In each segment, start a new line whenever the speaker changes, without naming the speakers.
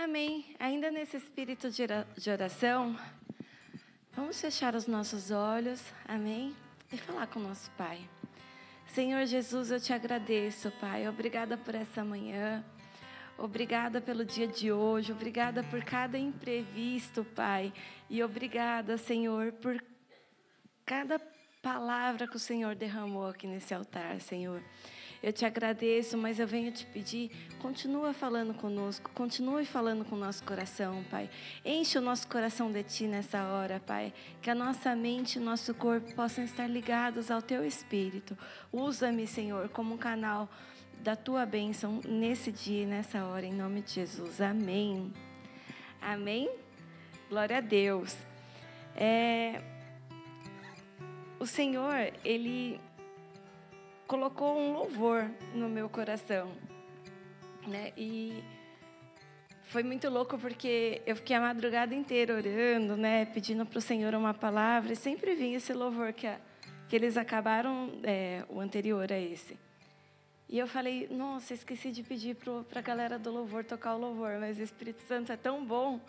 Amém. Ainda nesse espírito de oração, vamos fechar os nossos olhos, amém? E falar com o nosso Pai. Senhor Jesus, eu te agradeço, Pai. Obrigada por essa manhã. Obrigada pelo dia de hoje. Obrigada por cada imprevisto, Pai. E obrigada, Senhor, por cada palavra que o Senhor derramou aqui nesse altar, Senhor. Eu te agradeço, mas eu venho te pedir, continua falando conosco, continue falando com o nosso coração, Pai. Enche o nosso coração de Ti nessa hora, Pai. Que a nossa mente e o nosso corpo possam estar ligados ao Teu Espírito. Usa-me, Senhor, como um canal da Tua bênção nesse dia e nessa hora, em nome de Jesus. Amém. Amém? Glória a Deus. É... O Senhor, Ele colocou um louvor no meu coração, né? E foi muito louco porque eu fiquei a madrugada inteira orando, né, pedindo para o Senhor uma palavra e sempre vinha esse louvor que, a, que eles acabaram é, o anterior a esse. E eu falei, nossa, esqueci de pedir para a galera do louvor tocar o louvor, mas o Espírito Santo é tão bom,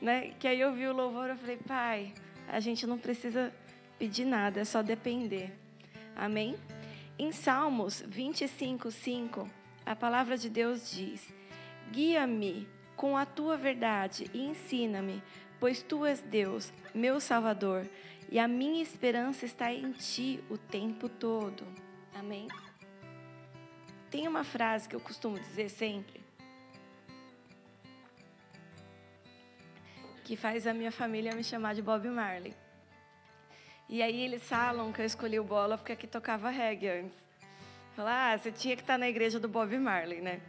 né? Que aí eu vi o louvor, eu falei, Pai, a gente não precisa pedir nada, é só depender. Amém? Em Salmos 25, 5, a palavra de Deus diz: Guia-me com a tua verdade e ensina-me, pois tu és Deus, meu Salvador, e a minha esperança está em ti o tempo todo. Amém? Tem uma frase que eu costumo dizer sempre, que faz a minha família me chamar de Bob Marley. E aí eles falam que eu escolhi o bola porque aqui tocava reggae antes. Falar, ah, você tinha que estar na igreja do Bob Marley, né?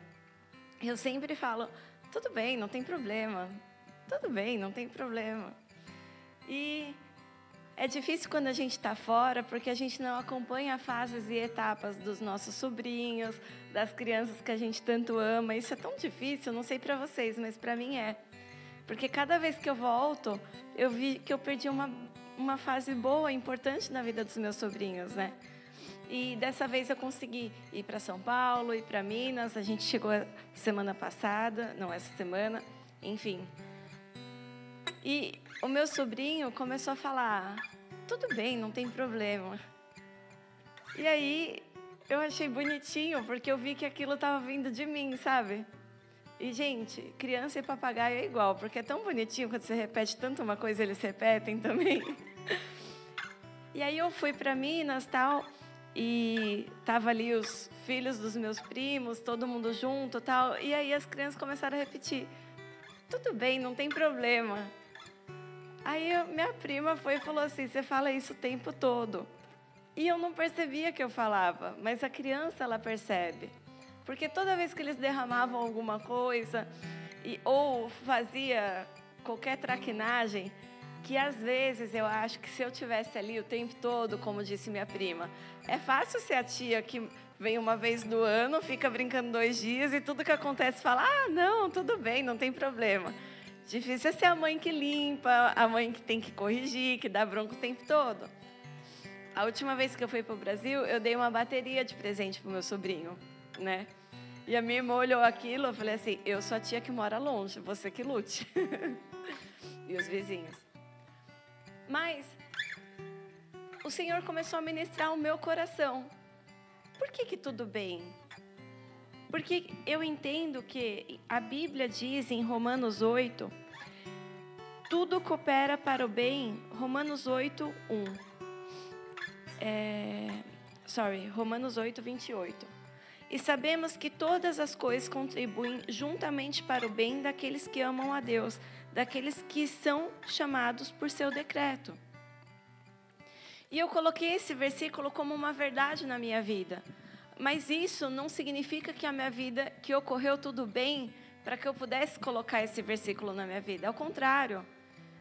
Eu sempre falo, tudo bem, não tem problema. Tudo bem, não tem problema. E é difícil quando a gente está fora, porque a gente não acompanha fases e etapas dos nossos sobrinhos, das crianças que a gente tanto ama. Isso é tão difícil, não sei para vocês, mas para mim é. Porque cada vez que eu volto, eu vi que eu perdi uma uma fase boa, importante na vida dos meus sobrinhos, né? E dessa vez eu consegui ir para São Paulo, ir para Minas. A gente chegou semana passada, não essa semana, enfim. E o meu sobrinho começou a falar: tudo bem, não tem problema. E aí eu achei bonitinho, porque eu vi que aquilo estava vindo de mim, sabe? E, gente, criança e papagaio é igual, porque é tão bonitinho quando você repete tanto uma coisa, eles repetem também. E aí eu fui para Minas tal e tava ali os filhos dos meus primos, todo mundo junto tal. E aí as crianças começaram a repetir: tudo bem, não tem problema. Aí minha prima foi e falou assim: você fala isso o tempo todo. E eu não percebia que eu falava, mas a criança ela percebe. Porque toda vez que eles derramavam alguma coisa e, ou fazia qualquer traquinagem, que às vezes eu acho que se eu tivesse ali o tempo todo, como disse minha prima, é fácil ser a tia que vem uma vez no ano, fica brincando dois dias e tudo que acontece fala: ah, não, tudo bem, não tem problema. Difícil é ser a mãe que limpa, a mãe que tem que corrigir, que dá bronca o tempo todo. A última vez que eu fui para o Brasil, eu dei uma bateria de presente para meu sobrinho, né? E a minha irmã olhou aquilo, eu falei assim: eu sou a tia que mora longe, você que lute. e os vizinhos. Mas o Senhor começou a ministrar o meu coração. Por que, que tudo bem? Porque eu entendo que a Bíblia diz em Romanos 8, tudo coopera para o bem, Romanos 8, 1. É, sorry, Romanos 8, 28. E sabemos que todas as coisas contribuem juntamente para o bem daqueles que amam a Deus, daqueles que são chamados por seu decreto. E eu coloquei esse versículo como uma verdade na minha vida. Mas isso não significa que a minha vida, que ocorreu tudo bem, para que eu pudesse colocar esse versículo na minha vida. Ao contrário,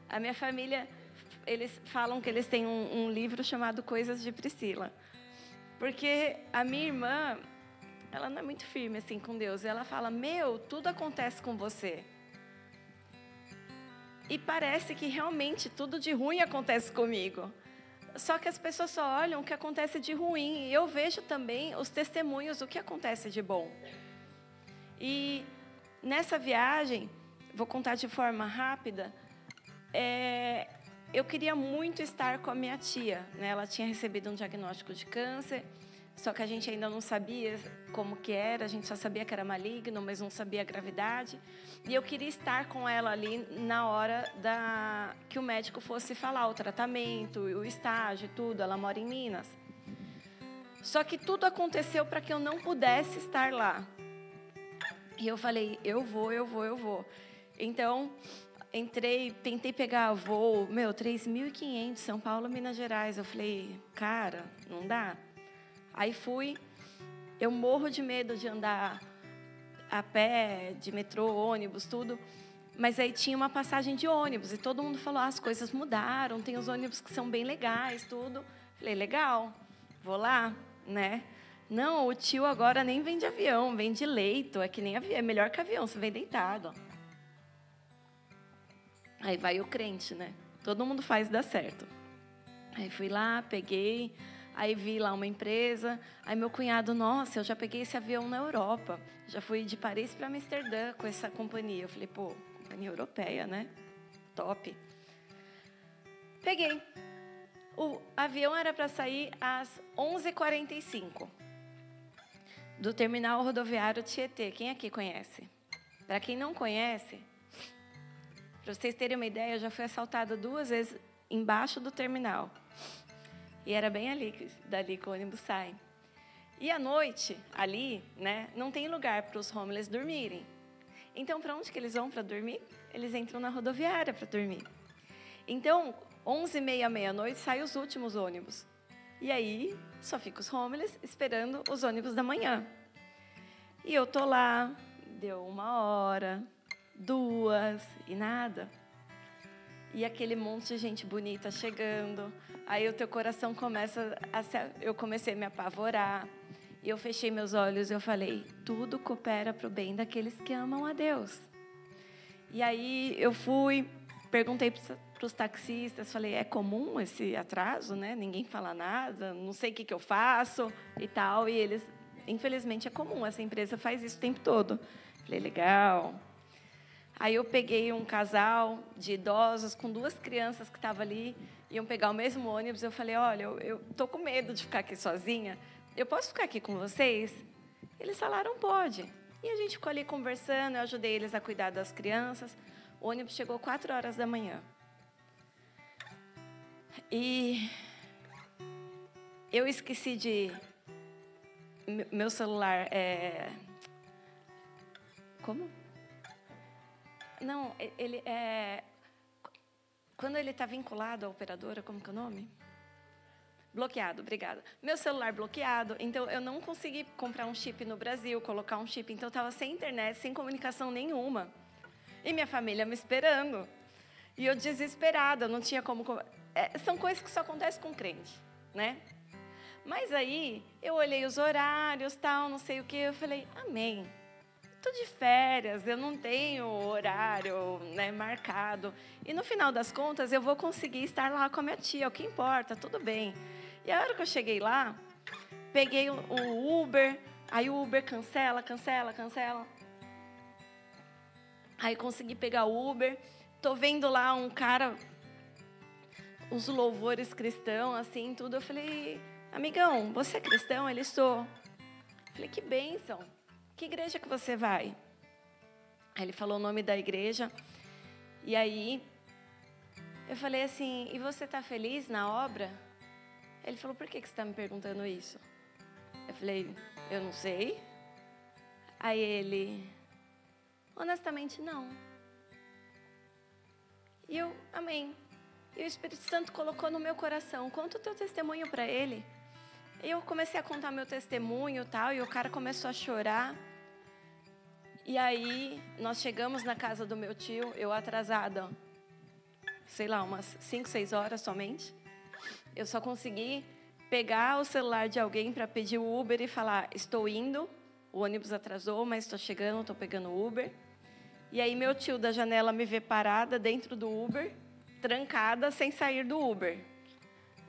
a minha família, eles falam que eles têm um, um livro chamado Coisas de Priscila. Porque a minha irmã, ela não é muito firme assim com Deus. Ela fala: Meu, tudo acontece com você. E parece que realmente tudo de ruim acontece comigo. Só que as pessoas só olham o que acontece de ruim. E eu vejo também os testemunhos do que acontece de bom. E nessa viagem, vou contar de forma rápida. É, eu queria muito estar com a minha tia. Né? Ela tinha recebido um diagnóstico de câncer, só que a gente ainda não sabia como que era, a gente só sabia que era maligno, mas não sabia a gravidade. E eu queria estar com ela ali na hora da que o médico fosse falar o tratamento, o estágio, tudo. Ela mora em Minas. Só que tudo aconteceu para que eu não pudesse estar lá. E eu falei, eu vou, eu vou, eu vou. Então, entrei, tentei pegar voo, meu, 3.500, São Paulo, Minas Gerais. Eu falei, cara, não dá. Aí fui, eu morro de medo de andar a pé, de metrô, ônibus, tudo. Mas aí tinha uma passagem de ônibus e todo mundo falou: ah, as coisas mudaram, tem os ônibus que são bem legais, tudo. Falei: legal, vou lá, né? Não, o tio agora nem vem de avião, vem de leito, é que nem avião, é melhor que avião, você vem deitado. Aí vai o crente, né? Todo mundo faz dar certo. Aí fui lá, peguei, aí vi lá uma empresa. Aí meu cunhado, nossa, eu já peguei esse avião na Europa. Já fui de Paris para Amsterdã com essa companhia. Eu falei, pô, companhia europeia, né? Top. Peguei. O avião era para sair às 11h45 do terminal rodoviário Tietê. Quem aqui conhece? Para quem não conhece, para vocês terem uma ideia, eu já fui assaltada duas vezes embaixo do terminal. E era bem ali, dali que o ônibus sai. E à noite, ali, né, não tem lugar para os homeless dormirem. Então, para onde que eles vão para dormir? Eles entram na rodoviária para dormir. Então, 11 e meia, meia-noite, saem os últimos ônibus. E aí, só fica os homeless esperando os ônibus da manhã. E eu tô lá, deu uma hora, duas e nada. E aquele monte de gente bonita chegando. Aí o teu coração começa a se, eu comecei a me apavorar. E eu fechei meus olhos e eu falei: tudo coopera para o bem daqueles que amam a Deus. E aí eu fui, perguntei para os taxistas, falei: é comum esse atraso, né? Ninguém fala nada, não sei o que, que eu faço e tal. E eles, infelizmente, é comum, essa empresa faz isso o tempo todo. Falei: legal. Aí eu peguei um casal de idosos com duas crianças que estavam ali, iam pegar o mesmo ônibus. Eu falei: olha, eu estou com medo de ficar aqui sozinha. Eu posso ficar aqui com vocês? Eles falaram: pode. E a gente ficou ali conversando, eu ajudei eles a cuidar das crianças. O ônibus chegou quatro horas da manhã. E eu esqueci de. Meu celular é. Como? Não, ele é. Quando ele está vinculado à operadora, como que é o nome? Bloqueado, obrigada. Meu celular bloqueado, então eu não consegui comprar um chip no Brasil, colocar um chip, então eu estava sem internet, sem comunicação nenhuma. E minha família me esperando. E eu desesperada, não tinha como. É, são coisas que só acontecem com crente, né? Mas aí eu olhei os horários, tal, não sei o que, eu falei, amém. Estou de férias, eu não tenho horário né, marcado. E no final das contas, eu vou conseguir estar lá com a minha tia, o que importa, tudo bem. E a hora que eu cheguei lá, peguei o Uber, aí o Uber cancela, cancela, cancela. Aí consegui pegar o Uber, tô vendo lá um cara, uns louvores cristãos, assim, tudo. Eu falei, amigão, você é cristão? Ele sou. Falei, que bênção. Que igreja que você vai? Aí ele falou o nome da igreja. E aí eu falei assim: E você está feliz na obra? Ele falou: Por que, que você está me perguntando isso? Eu falei: Eu não sei. Aí ele: Honestamente, não. E eu, amém. E o Espírito Santo colocou no meu coração: Conta o teu testemunho para ele. E eu comecei a contar meu testemunho tal, e o cara começou a chorar. E aí, nós chegamos na casa do meu tio, eu atrasada, sei lá, umas 5, 6 horas somente. Eu só consegui pegar o celular de alguém para pedir o Uber e falar: estou indo, o ônibus atrasou, mas estou chegando, estou pegando o Uber. E aí, meu tio da janela me vê parada dentro do Uber, trancada, sem sair do Uber.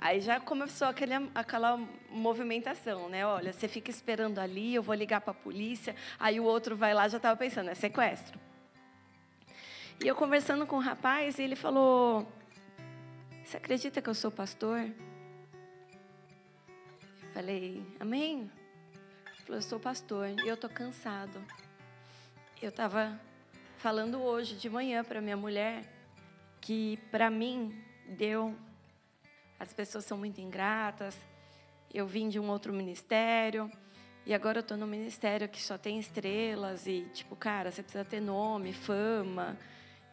Aí já começou aquele, aquela movimentação, né? Olha, você fica esperando ali, eu vou ligar para a polícia. Aí o outro vai lá, já estava pensando, é sequestro. E eu conversando com o rapaz, ele falou: Você acredita que eu sou pastor? Eu falei: Amém. Ele falou: Eu sou pastor e eu tô cansado. Eu estava falando hoje de manhã para minha mulher que para mim deu as pessoas são muito ingratas. Eu vim de um outro ministério e agora eu estou no ministério que só tem estrelas e tipo, cara, você precisa ter nome, fama.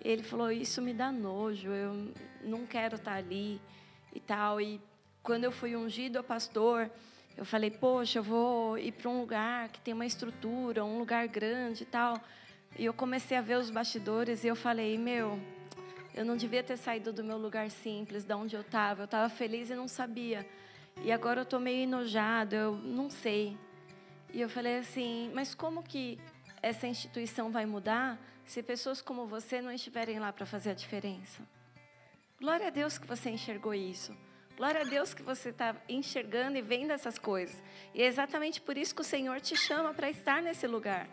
Ele falou: Isso me dá nojo, eu não quero estar ali e tal. E quando eu fui ungido a pastor, eu falei: Poxa, eu vou ir para um lugar que tem uma estrutura, um lugar grande e tal. E eu comecei a ver os bastidores e eu falei: Meu, eu não devia ter saído do meu lugar simples, da onde eu estava. Eu estava feliz e não sabia. E agora eu estou meio enojado, eu não sei. E eu falei assim: Mas como que essa instituição vai mudar se pessoas como você não estiverem lá para fazer a diferença. Glória a Deus que você enxergou isso. Glória a Deus que você está enxergando e vendo essas coisas. E é exatamente por isso que o Senhor te chama para estar nesse lugar.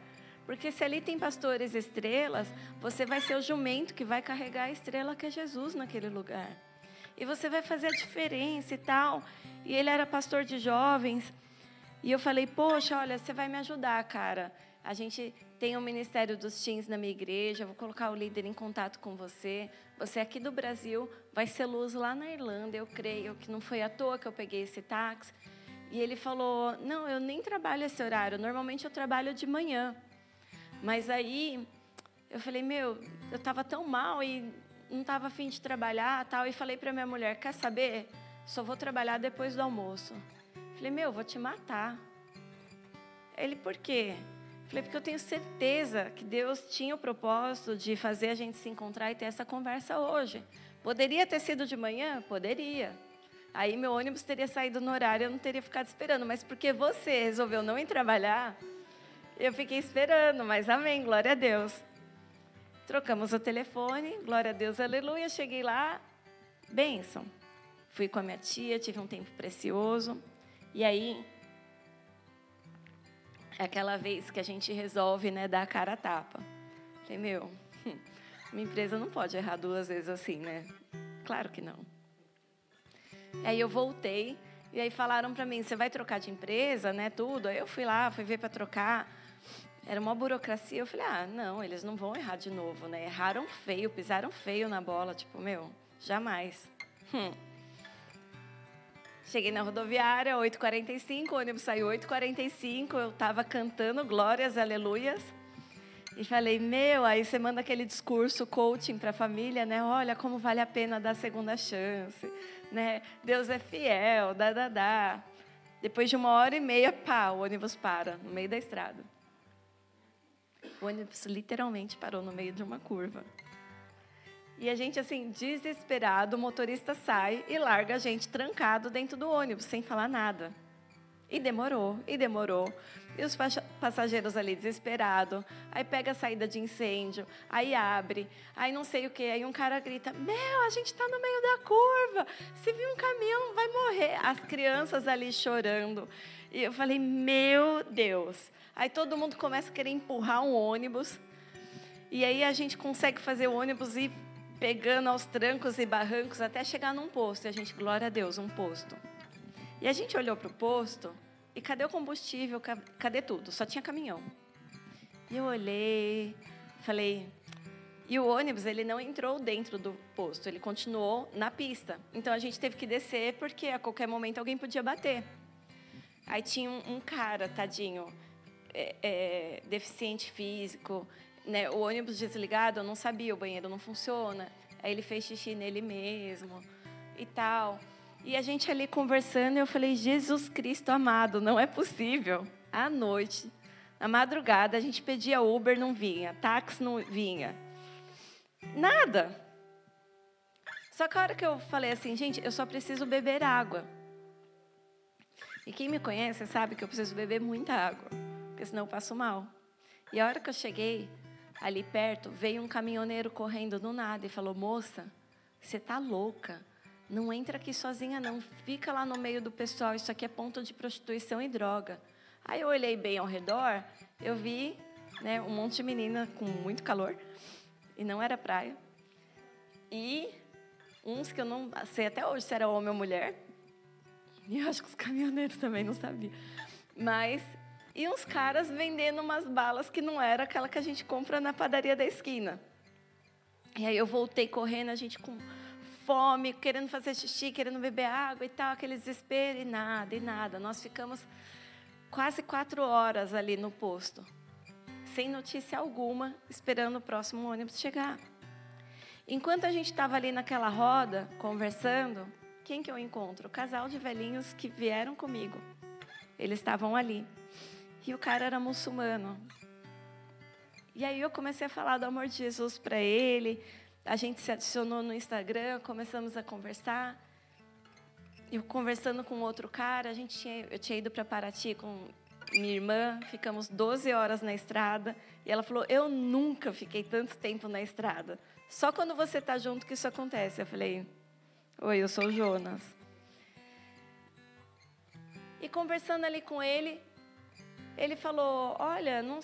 Porque se ali tem pastores estrelas, você vai ser o jumento que vai carregar a estrela que é Jesus naquele lugar. E você vai fazer a diferença e tal. E ele era pastor de jovens. E eu falei, poxa, olha, você vai me ajudar, cara. A gente tem o Ministério dos Teens na minha igreja, vou colocar o líder em contato com você. Você aqui do Brasil vai ser luz lá na Irlanda, eu creio que não foi à toa que eu peguei esse táxi. E ele falou: Não, eu nem trabalho esse horário, normalmente eu trabalho de manhã. Mas aí eu falei: Meu, eu estava tão mal e não estava afim de trabalhar tal. E falei para minha mulher: Quer saber? Só vou trabalhar depois do almoço. Falei: Meu, vou te matar. Ele, por quê? Falei, porque eu tenho certeza que Deus tinha o propósito de fazer a gente se encontrar e ter essa conversa hoje. Poderia ter sido de manhã? Poderia. Aí meu ônibus teria saído no horário, eu não teria ficado esperando. Mas porque você resolveu não ir trabalhar, eu fiquei esperando. Mas amém, glória a Deus. Trocamos o telefone, glória a Deus, aleluia. Cheguei lá, bênção. Fui com a minha tia, tive um tempo precioso. E aí é aquela vez que a gente resolve né, dar a cara a tapa. Falei, meu, minha empresa não pode errar duas vezes assim, né? Claro que não. Aí eu voltei e aí falaram para mim, você vai trocar de empresa, né, tudo. Aí eu fui lá, fui ver para trocar. Era uma burocracia. Eu falei, ah, não, eles não vão errar de novo, né? Erraram feio, pisaram feio na bola. Tipo, meu, jamais. Hum. Cheguei na rodoviária, 8h45, o ônibus saiu 8h45, eu estava cantando glórias, aleluias. E falei, meu, aí você manda aquele discurso coaching para a família, né? Olha como vale a pena dar segunda chance, né? Deus é fiel, dá, dá, dá. Depois de uma hora e meia, pá, o ônibus para no meio da estrada. O ônibus literalmente parou no meio de uma curva. E a gente, assim, desesperado, o motorista sai e larga a gente trancado dentro do ônibus, sem falar nada. E demorou, e demorou. E os passageiros ali desesperados. Aí pega a saída de incêndio, aí abre, aí não sei o que. Aí um cara grita: Meu, a gente está no meio da curva. Se vir um caminhão, vai morrer. As crianças ali chorando. E eu falei: Meu Deus. Aí todo mundo começa a querer empurrar um ônibus. E aí a gente consegue fazer o ônibus ir pegando aos trancos e barrancos até chegar num posto. E a gente, glória a Deus, um posto. E a gente olhou para o posto e cadê o combustível? Cadê tudo? Só tinha caminhão. E eu olhei, falei. E o ônibus, ele não entrou dentro do posto, ele continuou na pista. Então a gente teve que descer porque a qualquer momento alguém podia bater. Aí tinha um, um cara, tadinho, é, é, deficiente físico, né, o ônibus desligado, eu não sabia, o banheiro não funciona. Aí ele fez xixi nele mesmo e tal. E a gente ali conversando, eu falei: Jesus Cristo amado, não é possível. À noite, na madrugada, a gente pedia Uber, não vinha, táxi não vinha. Nada. Só que a hora que eu falei assim, gente, eu só preciso beber água. E quem me conhece sabe que eu preciso beber muita água, porque senão eu passo mal. E a hora que eu cheguei, ali perto, veio um caminhoneiro correndo do nada e falou: Moça, você tá louca. Não entra aqui sozinha, não. Fica lá no meio do pessoal. Isso aqui é ponto de prostituição e droga. Aí eu olhei bem ao redor, eu vi né, um monte de menina com muito calor e não era praia. E uns que eu não sei até hoje se era homem ou mulher. E eu acho que os caminhoneiros também não sabiam. Mas e uns caras vendendo umas balas que não era aquela que a gente compra na padaria da esquina. E aí eu voltei correndo, a gente com fome, querendo fazer xixi, querendo beber água e tal, aquele desespero e nada, e nada. Nós ficamos quase quatro horas ali no posto, sem notícia alguma, esperando o próximo ônibus chegar. Enquanto a gente estava ali naquela roda, conversando, quem que eu encontro? O casal de velhinhos que vieram comigo. Eles estavam ali. E o cara era muçulmano. E aí eu comecei a falar do amor de Jesus para ele. A gente se adicionou no Instagram, começamos a conversar. Eu conversando com outro cara, a gente tinha, eu tinha ido para Paraty com minha irmã, ficamos 12 horas na estrada. E ela falou: Eu nunca fiquei tanto tempo na estrada. Só quando você está junto que isso acontece. Eu falei: Oi, eu sou o Jonas. E conversando ali com ele, ele falou: Olha, não,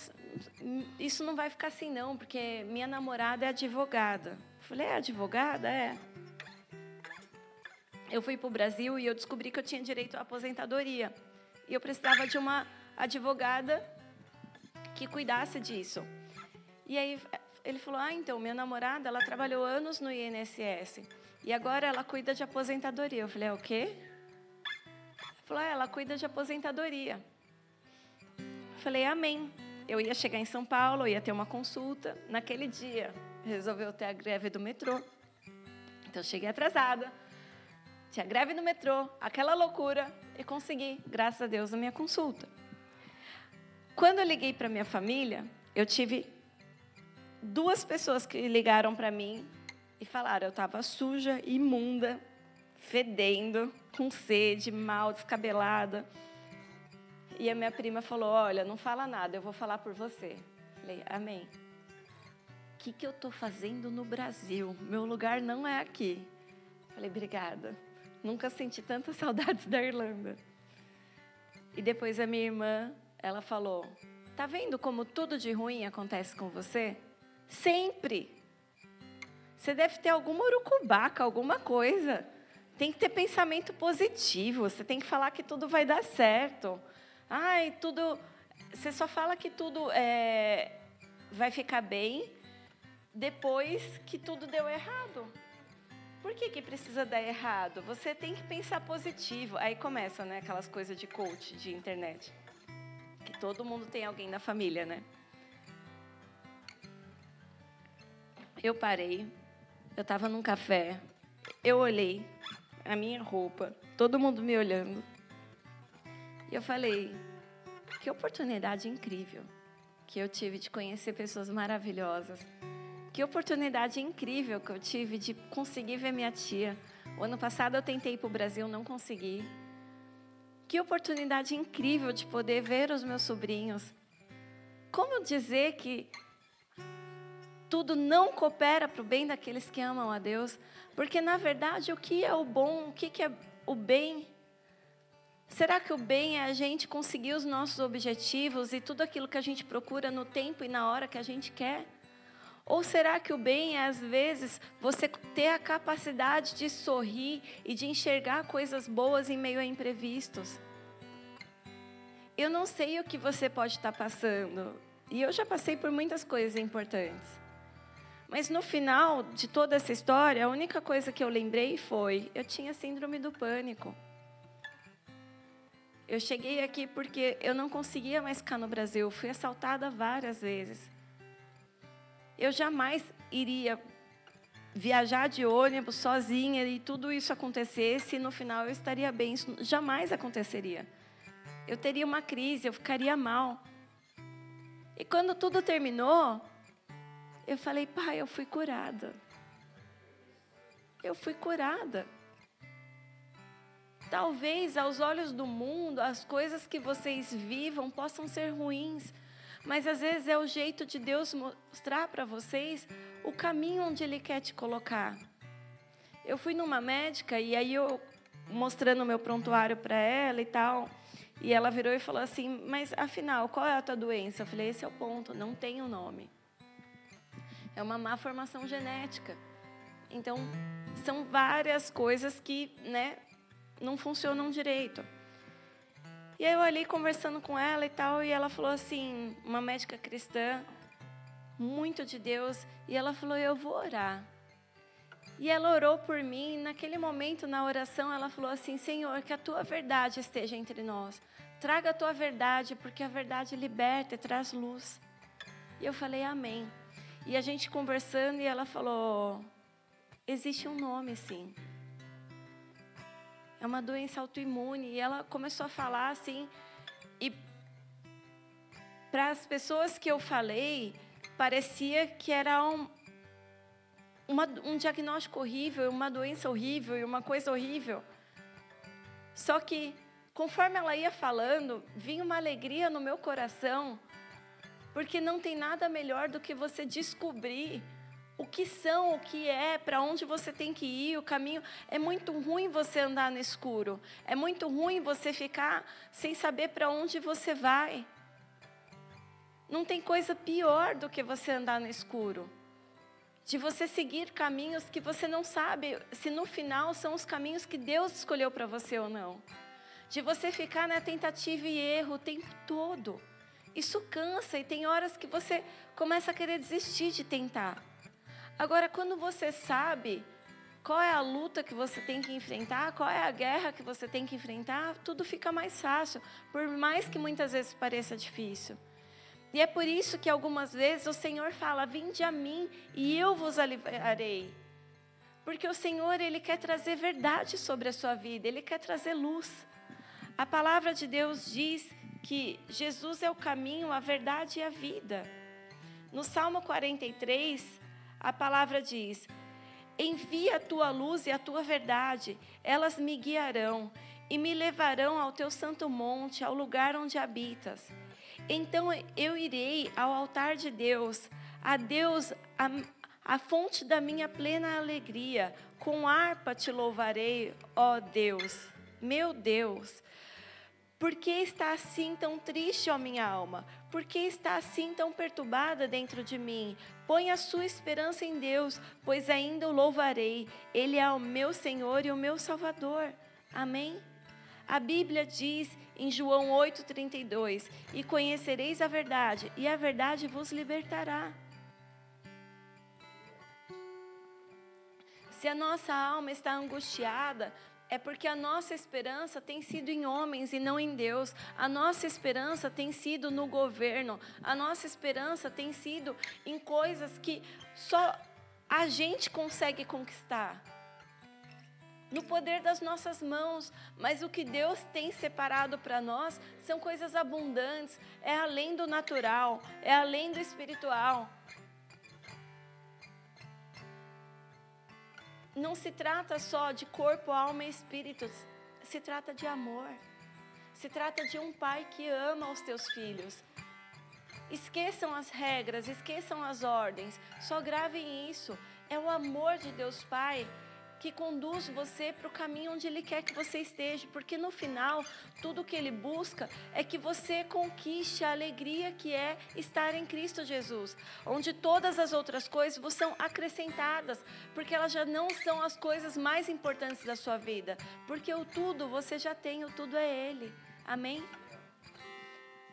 isso não vai ficar assim, não, porque minha namorada é advogada. Eu falei: É advogada? É. Eu fui para o Brasil e eu descobri que eu tinha direito à aposentadoria. E eu precisava de uma advogada que cuidasse disso. E aí ele falou: Ah, então, minha namorada, ela trabalhou anos no INSS. E agora ela cuida de aposentadoria. Eu falei: É o quê? Ele falou: ah, Ela cuida de aposentadoria. Falei, amém. Eu ia chegar em São Paulo, ia ter uma consulta. Naquele dia, resolveu ter a greve do metrô. Então, cheguei atrasada. Tinha greve no metrô, aquela loucura, e consegui, graças a Deus, a minha consulta. Quando eu liguei para minha família, eu tive duas pessoas que ligaram para mim e falaram: eu estava suja, imunda, fedendo, com sede, mal, descabelada. E a minha prima falou: Olha, não fala nada, eu vou falar por você. Falei: Amém. Que, que eu estou fazendo no Brasil? Meu lugar não é aqui. Falei: Obrigada. Nunca senti tantas saudades da Irlanda. E depois a minha irmã, ela falou: Tá vendo como tudo de ruim acontece com você? Sempre. Você deve ter alguma urucubaca, alguma coisa. Tem que ter pensamento positivo. Você tem que falar que tudo vai dar certo. Ai, tudo. Você só fala que tudo é, vai ficar bem depois que tudo deu errado. Por que, que precisa dar errado? Você tem que pensar positivo. Aí começa, né, aquelas coisas de coach de internet. Que todo mundo tem alguém na família, né? Eu parei, eu estava num café, eu olhei a minha roupa, todo mundo me olhando. E eu falei: que oportunidade incrível que eu tive de conhecer pessoas maravilhosas. Que oportunidade incrível que eu tive de conseguir ver minha tia. O ano passado eu tentei ir para o Brasil, não consegui. Que oportunidade incrível de poder ver os meus sobrinhos. Como dizer que tudo não coopera para o bem daqueles que amam a Deus? Porque, na verdade, o que é o bom, o que é o bem, Será que o bem é a gente conseguir os nossos objetivos e tudo aquilo que a gente procura no tempo e na hora que a gente quer? Ou será que o bem é, às vezes, você ter a capacidade de sorrir e de enxergar coisas boas em meio a imprevistos? Eu não sei o que você pode estar passando, e eu já passei por muitas coisas importantes. Mas no final de toda essa história, a única coisa que eu lembrei foi: eu tinha síndrome do pânico. Eu cheguei aqui porque eu não conseguia mais ficar no Brasil. Fui assaltada várias vezes. Eu jamais iria viajar de ônibus sozinha e tudo isso acontecesse e no final eu estaria bem. Isso jamais aconteceria. Eu teria uma crise, eu ficaria mal. E quando tudo terminou, eu falei, pai, eu fui curada. Eu fui curada. Talvez aos olhos do mundo as coisas que vocês vivam possam ser ruins, mas às vezes é o jeito de Deus mostrar para vocês o caminho onde Ele quer te colocar. Eu fui numa médica e aí eu mostrando o meu prontuário para ela e tal, e ela virou e falou assim: Mas afinal, qual é a tua doença? Eu falei: Esse é o ponto, não tem o nome. É uma má formação genética. Então, são várias coisas que, né, não funcionam direito. E aí eu ali conversando com ela e tal, e ela falou assim, uma médica cristã, muito de Deus, e ela falou: "Eu vou orar". E ela orou por mim, e naquele momento na oração ela falou assim: "Senhor, que a tua verdade esteja entre nós. Traga a tua verdade, porque a verdade liberta e traz luz". E eu falei: "Amém". E a gente conversando e ela falou: "Existe um nome, sim". É uma doença autoimune. E ela começou a falar assim. E para as pessoas que eu falei, parecia que era um, uma, um diagnóstico horrível, uma doença horrível e uma coisa horrível. Só que, conforme ela ia falando, vinha uma alegria no meu coração, porque não tem nada melhor do que você descobrir o que são, o que é, para onde você tem que ir, o caminho. É muito ruim você andar no escuro. É muito ruim você ficar sem saber para onde você vai. Não tem coisa pior do que você andar no escuro. De você seguir caminhos que você não sabe se no final são os caminhos que Deus escolheu para você ou não. De você ficar na tentativa e erro o tempo todo. Isso cansa e tem horas que você começa a querer desistir de tentar. Agora, quando você sabe qual é a luta que você tem que enfrentar, qual é a guerra que você tem que enfrentar, tudo fica mais fácil, por mais que muitas vezes pareça difícil. E é por isso que algumas vezes o Senhor fala: Vinde a mim e eu vos aliviarei. Porque o Senhor, Ele quer trazer verdade sobre a sua vida, Ele quer trazer luz. A palavra de Deus diz que Jesus é o caminho, a verdade e a vida. No Salmo 43, a palavra diz: Envia a tua luz e a tua verdade, elas me guiarão e me levarão ao teu santo monte, ao lugar onde habitas. Então eu irei ao altar de Deus, a Deus, a, a fonte da minha plena alegria. Com harpa te louvarei, ó Deus, meu Deus. Por que está assim tão triste, ó minha alma? Por que está assim tão perturbada dentro de mim? Põe a sua esperança em Deus, pois ainda o louvarei. Ele é o meu Senhor e o meu Salvador. Amém? A Bíblia diz em João 8,32: E conhecereis a verdade, e a verdade vos libertará. Se a nossa alma está angustiada, é porque a nossa esperança tem sido em homens e não em Deus. A nossa esperança tem sido no governo. A nossa esperança tem sido em coisas que só a gente consegue conquistar. No poder das nossas mãos, mas o que Deus tem separado para nós são coisas abundantes, é além do natural, é além do espiritual. Não se trata só de corpo, alma e espírito, se trata de amor. Se trata de um pai que ama os teus filhos. Esqueçam as regras, esqueçam as ordens, só gravem isso. É o amor de Deus Pai que conduz você para o caminho onde Ele quer que você esteja, porque no final, tudo que Ele busca é que você conquiste a alegria que é estar em Cristo Jesus, onde todas as outras coisas são acrescentadas, porque elas já não são as coisas mais importantes da sua vida, porque o tudo você já tem, o tudo é Ele. Amém?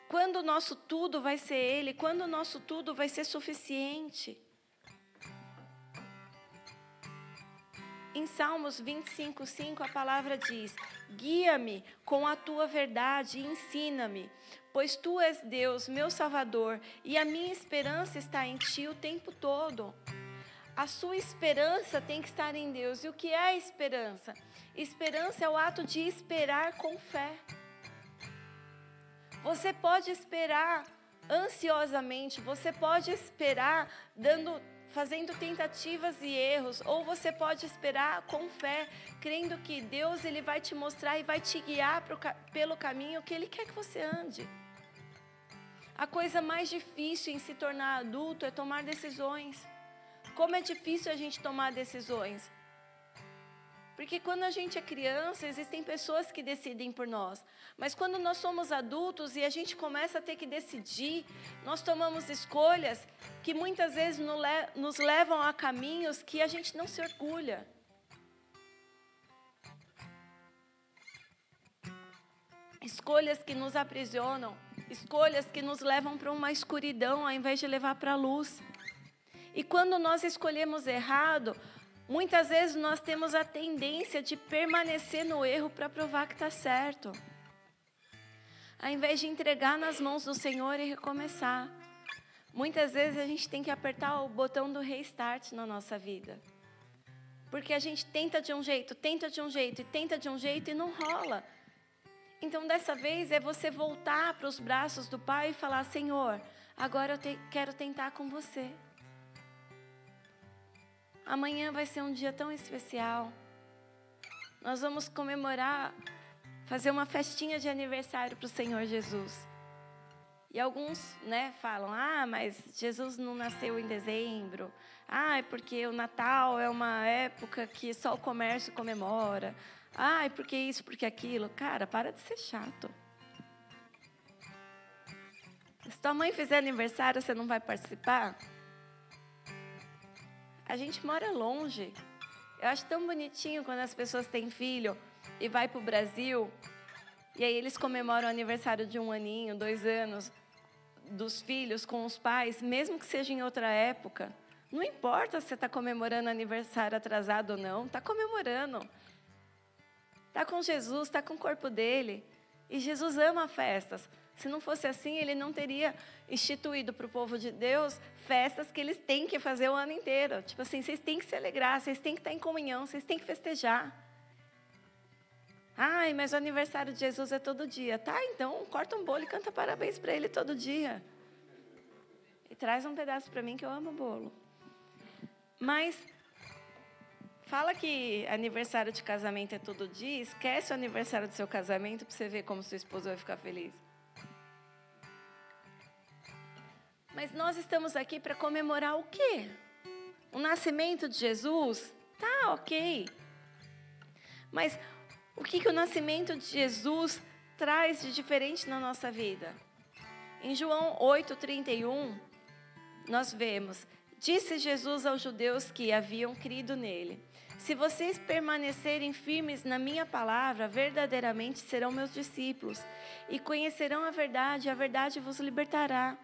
Quando o nosso tudo vai ser Ele, quando o nosso tudo vai ser suficiente. Em Salmos 25, 5, a palavra diz: Guia-me com a tua verdade e ensina-me, pois tu és Deus, meu Salvador, e a minha esperança está em ti o tempo todo. A sua esperança tem que estar em Deus. E o que é esperança? Esperança é o ato de esperar com fé. Você pode esperar ansiosamente, você pode esperar dando fazendo tentativas e erros, ou você pode esperar com fé, crendo que Deus ele vai te mostrar e vai te guiar pro, pelo caminho que Ele quer que você ande. A coisa mais difícil em se tornar adulto é tomar decisões. Como é difícil a gente tomar decisões. Porque quando a gente é criança, existem pessoas que decidem por nós. Mas quando nós somos adultos e a gente começa a ter que decidir, nós tomamos escolhas que muitas vezes nos levam a caminhos que a gente não se orgulha. Escolhas que nos aprisionam, escolhas que nos levam para uma escuridão ao invés de levar para a luz. E quando nós escolhemos errado, Muitas vezes nós temos a tendência de permanecer no erro para provar que está certo. Ao invés de entregar nas mãos do Senhor e recomeçar. Muitas vezes a gente tem que apertar o botão do restart na nossa vida. Porque a gente tenta de um jeito, tenta de um jeito e tenta de um jeito e não rola. Então, dessa vez, é você voltar para os braços do Pai e falar: Senhor, agora eu te, quero tentar com você. Amanhã vai ser um dia tão especial. Nós vamos comemorar, fazer uma festinha de aniversário para o Senhor Jesus. E alguns, né, falam: "Ah, mas Jesus não nasceu em dezembro. Ah, é porque o Natal é uma época que só o comércio comemora. Ah, é porque isso, porque aquilo". Cara, para de ser chato. Se tua mãe fizer aniversário, você não vai participar? A gente mora longe. Eu acho tão bonitinho quando as pessoas têm filho e vai para o Brasil e aí eles comemoram o aniversário de um aninho, dois anos dos filhos com os pais, mesmo que seja em outra época. Não importa se está comemorando aniversário atrasado ou não, está comemorando. Está com Jesus, está com o corpo dele. E Jesus ama festas. Se não fosse assim, ele não teria instituído para o povo de Deus festas que eles têm que fazer o ano inteiro. Tipo assim, vocês têm que se alegrar, vocês têm que estar em comunhão, vocês têm que festejar. Ai, mas o aniversário de Jesus é todo dia. Tá, então corta um bolo e canta parabéns para ele todo dia. E traz um pedaço para mim que eu amo bolo. Mas fala que aniversário de casamento é todo dia, esquece o aniversário do seu casamento para você ver como sua esposa vai ficar feliz. Mas nós estamos aqui para comemorar o quê? O nascimento de Jesus? Tá, ok. Mas o que, que o nascimento de Jesus traz de diferente na nossa vida? Em João 8,31, nós vemos: Disse Jesus aos judeus que haviam crido nele: Se vocês permanecerem firmes na minha palavra, verdadeiramente serão meus discípulos, e conhecerão a verdade, e a verdade vos libertará.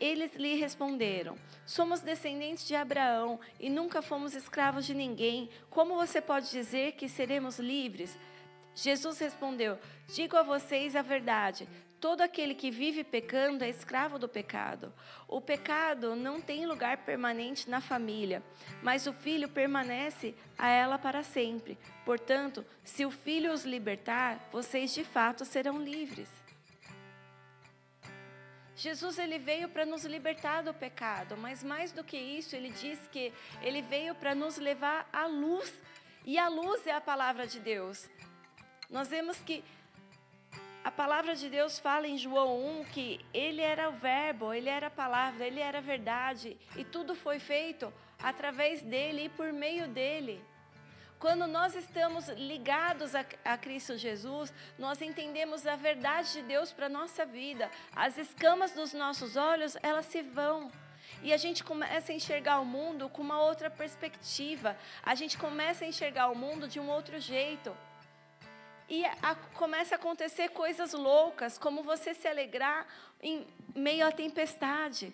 Eles lhe responderam: Somos descendentes de Abraão e nunca fomos escravos de ninguém. Como você pode dizer que seremos livres? Jesus respondeu: Digo a vocês a verdade. Todo aquele que vive pecando é escravo do pecado. O pecado não tem lugar permanente na família, mas o filho permanece a ela para sempre. Portanto, se o filho os libertar, vocês de fato serão livres. Jesus ele veio para nos libertar do pecado, mas mais do que isso, ele diz que ele veio para nos levar à luz, e a luz é a palavra de Deus. Nós vemos que a palavra de Deus fala em João 1 que ele era o verbo, ele era a palavra, ele era a verdade, e tudo foi feito através dele e por meio dele. Quando nós estamos ligados a, a, Cristo Jesus, nós entendemos a verdade de Deus para a nossa vida. As escamas dos nossos olhos, elas se vão. E a gente começa a enxergar o mundo com uma outra perspectiva. A gente começa a enxergar o mundo de um outro jeito. E a, começa a acontecer coisas loucas, como você se alegrar em meio à tempestade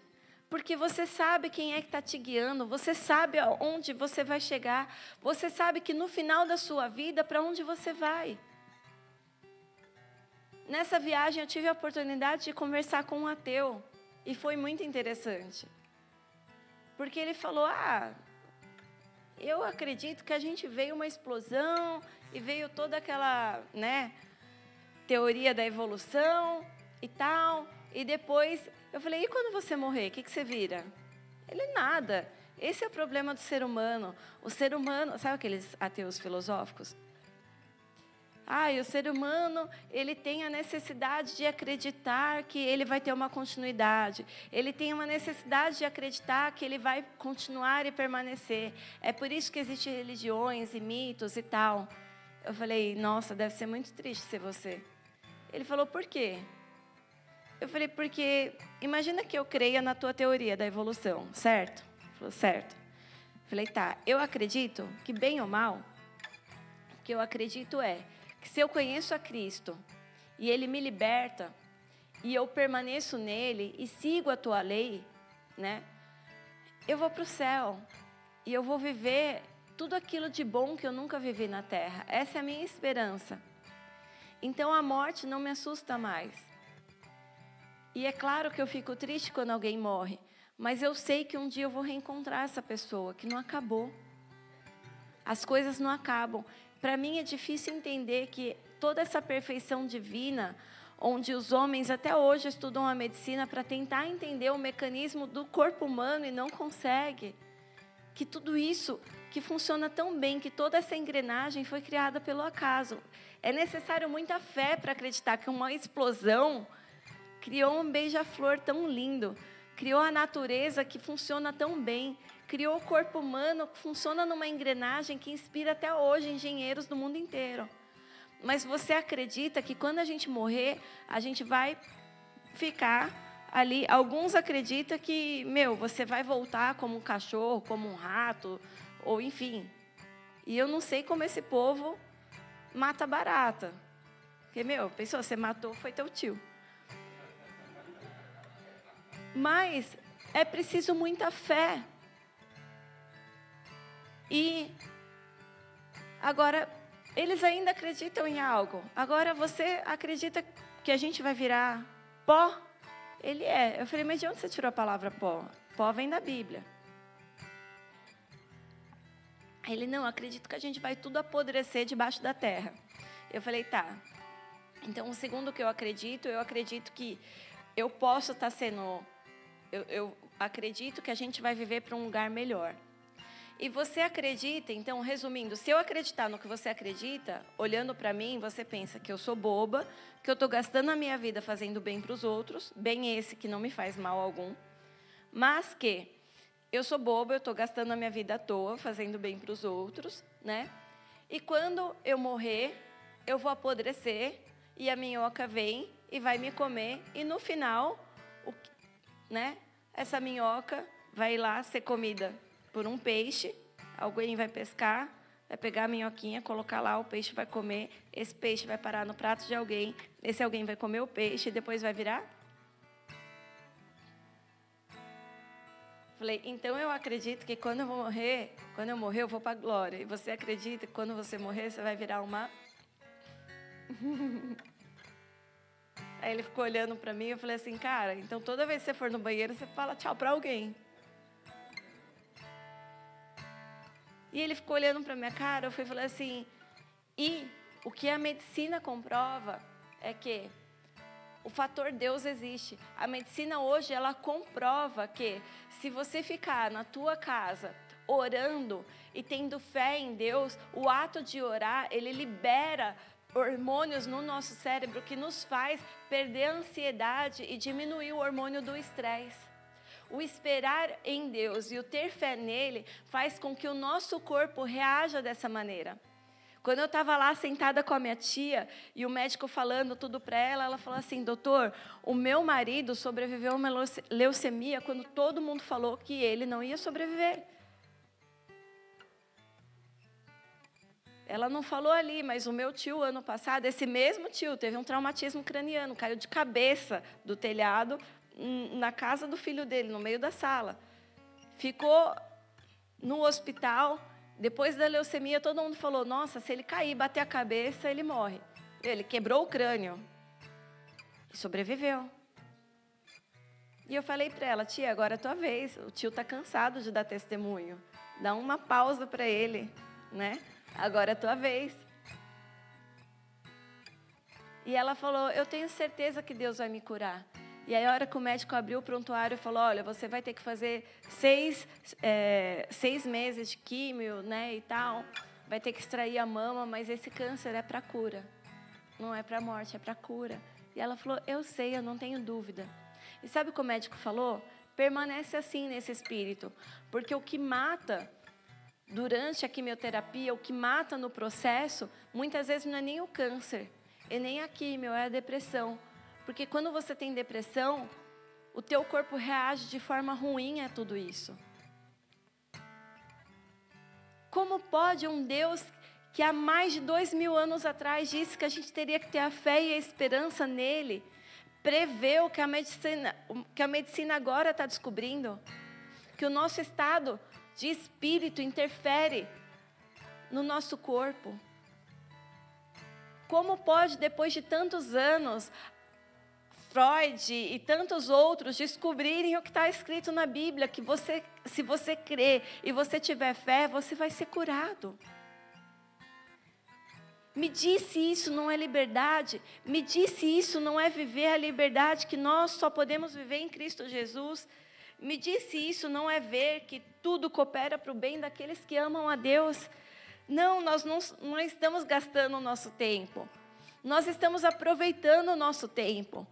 porque você sabe quem é que está te guiando, você sabe aonde você vai chegar, você sabe que no final da sua vida, para onde você vai. Nessa viagem eu tive a oportunidade de conversar com um ateu e foi muito interessante. Porque ele falou: Ah, eu acredito que a gente veio uma explosão e veio toda aquela, né, teoria da evolução e tal, e depois eu falei, e quando você morrer, o que, que você vira? Ele, nada. Esse é o problema do ser humano. O ser humano, sabe aqueles ateus filosóficos? Ah, e o ser humano, ele tem a necessidade de acreditar que ele vai ter uma continuidade. Ele tem uma necessidade de acreditar que ele vai continuar e permanecer. É por isso que existem religiões e mitos e tal. Eu falei, nossa, deve ser muito triste ser você. Ele falou, por quê? Eu falei, porque imagina que eu creia na tua teoria da evolução, certo? Ele falou, certo. Eu falei, tá, eu acredito que bem ou mal, o que eu acredito é que se eu conheço a Cristo e Ele me liberta e eu permaneço nele e sigo a tua lei, né? Eu vou para o céu e eu vou viver tudo aquilo de bom que eu nunca vivi na terra. Essa é a minha esperança. Então a morte não me assusta mais. E é claro que eu fico triste quando alguém morre, mas eu sei que um dia eu vou reencontrar essa pessoa, que não acabou. As coisas não acabam. Para mim é difícil entender que toda essa perfeição divina, onde os homens até hoje estudam a medicina para tentar entender o mecanismo do corpo humano e não consegue, que tudo isso que funciona tão bem, que toda essa engrenagem foi criada pelo acaso. É necessário muita fé para acreditar que uma explosão criou um beija-flor tão lindo, criou a natureza que funciona tão bem, criou o corpo humano que funciona numa engrenagem que inspira até hoje engenheiros do mundo inteiro. Mas você acredita que quando a gente morrer, a gente vai ficar ali. Alguns acreditam que, meu, você vai voltar como um cachorro, como um rato, ou enfim. E eu não sei como esse povo mata barata. Porque, meu, pensou, você matou, foi teu tio. Mas é preciso muita fé e agora eles ainda acreditam em algo. Agora você acredita que a gente vai virar pó? Ele é. Eu falei, mas de onde você tirou a palavra pó? Pó vem da Bíblia. Ele não, acredito que a gente vai tudo apodrecer debaixo da terra. Eu falei, tá. Então, o segundo que eu acredito, eu acredito que eu posso estar sendo. Eu, eu acredito que a gente vai viver para um lugar melhor. E você acredita, então, resumindo, se eu acreditar no que você acredita, olhando para mim, você pensa que eu sou boba, que eu estou gastando a minha vida fazendo bem para os outros, bem esse que não me faz mal algum, mas que eu sou boba, eu estou gastando a minha vida à toa, fazendo bem para os outros, né? E quando eu morrer, eu vou apodrecer e a minhoca vem e vai me comer e no final, o, né? Essa minhoca vai lá ser comida por um peixe, alguém vai pescar, vai pegar a minhoquinha, colocar lá, o peixe vai comer, esse peixe vai parar no prato de alguém, esse alguém vai comer o peixe e depois vai virar? Falei, então eu acredito que quando eu vou morrer, quando eu morrer, eu vou para a glória. E você acredita que quando você morrer, você vai virar uma. Aí ele ficou olhando para mim eu falei assim, cara, então toda vez que você for no banheiro, você fala tchau para alguém. E ele ficou olhando para minha cara, eu fui falar assim: "E o que a medicina comprova é que o fator Deus existe. A medicina hoje ela comprova que se você ficar na tua casa orando e tendo fé em Deus, o ato de orar, ele libera hormônios no nosso cérebro que nos faz perder a ansiedade e diminuir o hormônio do estresse. O esperar em Deus e o ter fé nele faz com que o nosso corpo reaja dessa maneira. Quando eu estava lá sentada com a minha tia e o médico falando tudo para ela, ela falou assim: Doutor, o meu marido sobreviveu a uma leucemia quando todo mundo falou que ele não ia sobreviver. Ela não falou ali, mas o meu tio, ano passado, esse mesmo tio, teve um traumatismo craniano, caiu de cabeça do telhado na casa do filho dele, no meio da sala. Ficou no hospital. Depois da leucemia, todo mundo falou: Nossa, se ele cair, bater a cabeça, ele morre. Ele quebrou o crânio e sobreviveu. E eu falei para ela: Tia, agora é a tua vez. O tio está cansado de dar testemunho. Dá uma pausa para ele, né? Agora é tua vez. E ela falou: Eu tenho certeza que Deus vai me curar. E aí, a hora que o médico abriu o prontuário, falou: Olha, você vai ter que fazer seis, é, seis meses de químio, né, e tal. vai ter que extrair a mama, mas esse câncer é para cura. Não é para morte, é para cura. E ela falou: Eu sei, eu não tenho dúvida. E sabe o que o médico falou? Permanece assim nesse espírito, porque o que mata durante a quimioterapia, o que mata no processo, muitas vezes não é nem o câncer, e nem a quimio, é a depressão. Porque quando você tem depressão, o teu corpo reage de forma ruim a tudo isso. Como pode um Deus que há mais de dois mil anos atrás disse que a gente teria que ter a fé e a esperança nele, preveu que a medicina, que a medicina agora está descobrindo, que o nosso estado de espírito interfere no nosso corpo. Como pode, depois de tantos anos, Freud e tantos outros descobrirem o que está escrito na Bíblia, que você, se você crer e você tiver fé, você vai ser curado. Me disse isso não é liberdade, me disse isso não é viver a liberdade que nós só podemos viver em Cristo Jesus. Me disse isso não é ver que tudo coopera para o bem daqueles que amam a Deus. Não, nós não, não estamos gastando o nosso tempo. Nós estamos aproveitando o nosso tempo.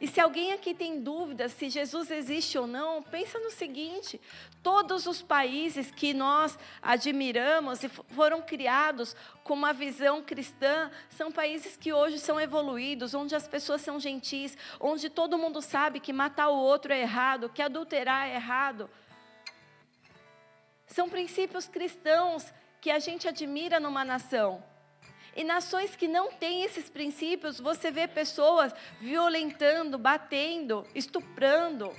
E se alguém aqui tem dúvidas se Jesus existe ou não, pensa no seguinte: todos os países que nós admiramos e foram criados com uma visão cristã são países que hoje são evoluídos, onde as pessoas são gentis, onde todo mundo sabe que matar o outro é errado, que adulterar é errado. São princípios cristãos que a gente admira numa nação. E nações que não têm esses princípios, você vê pessoas violentando, batendo, estuprando,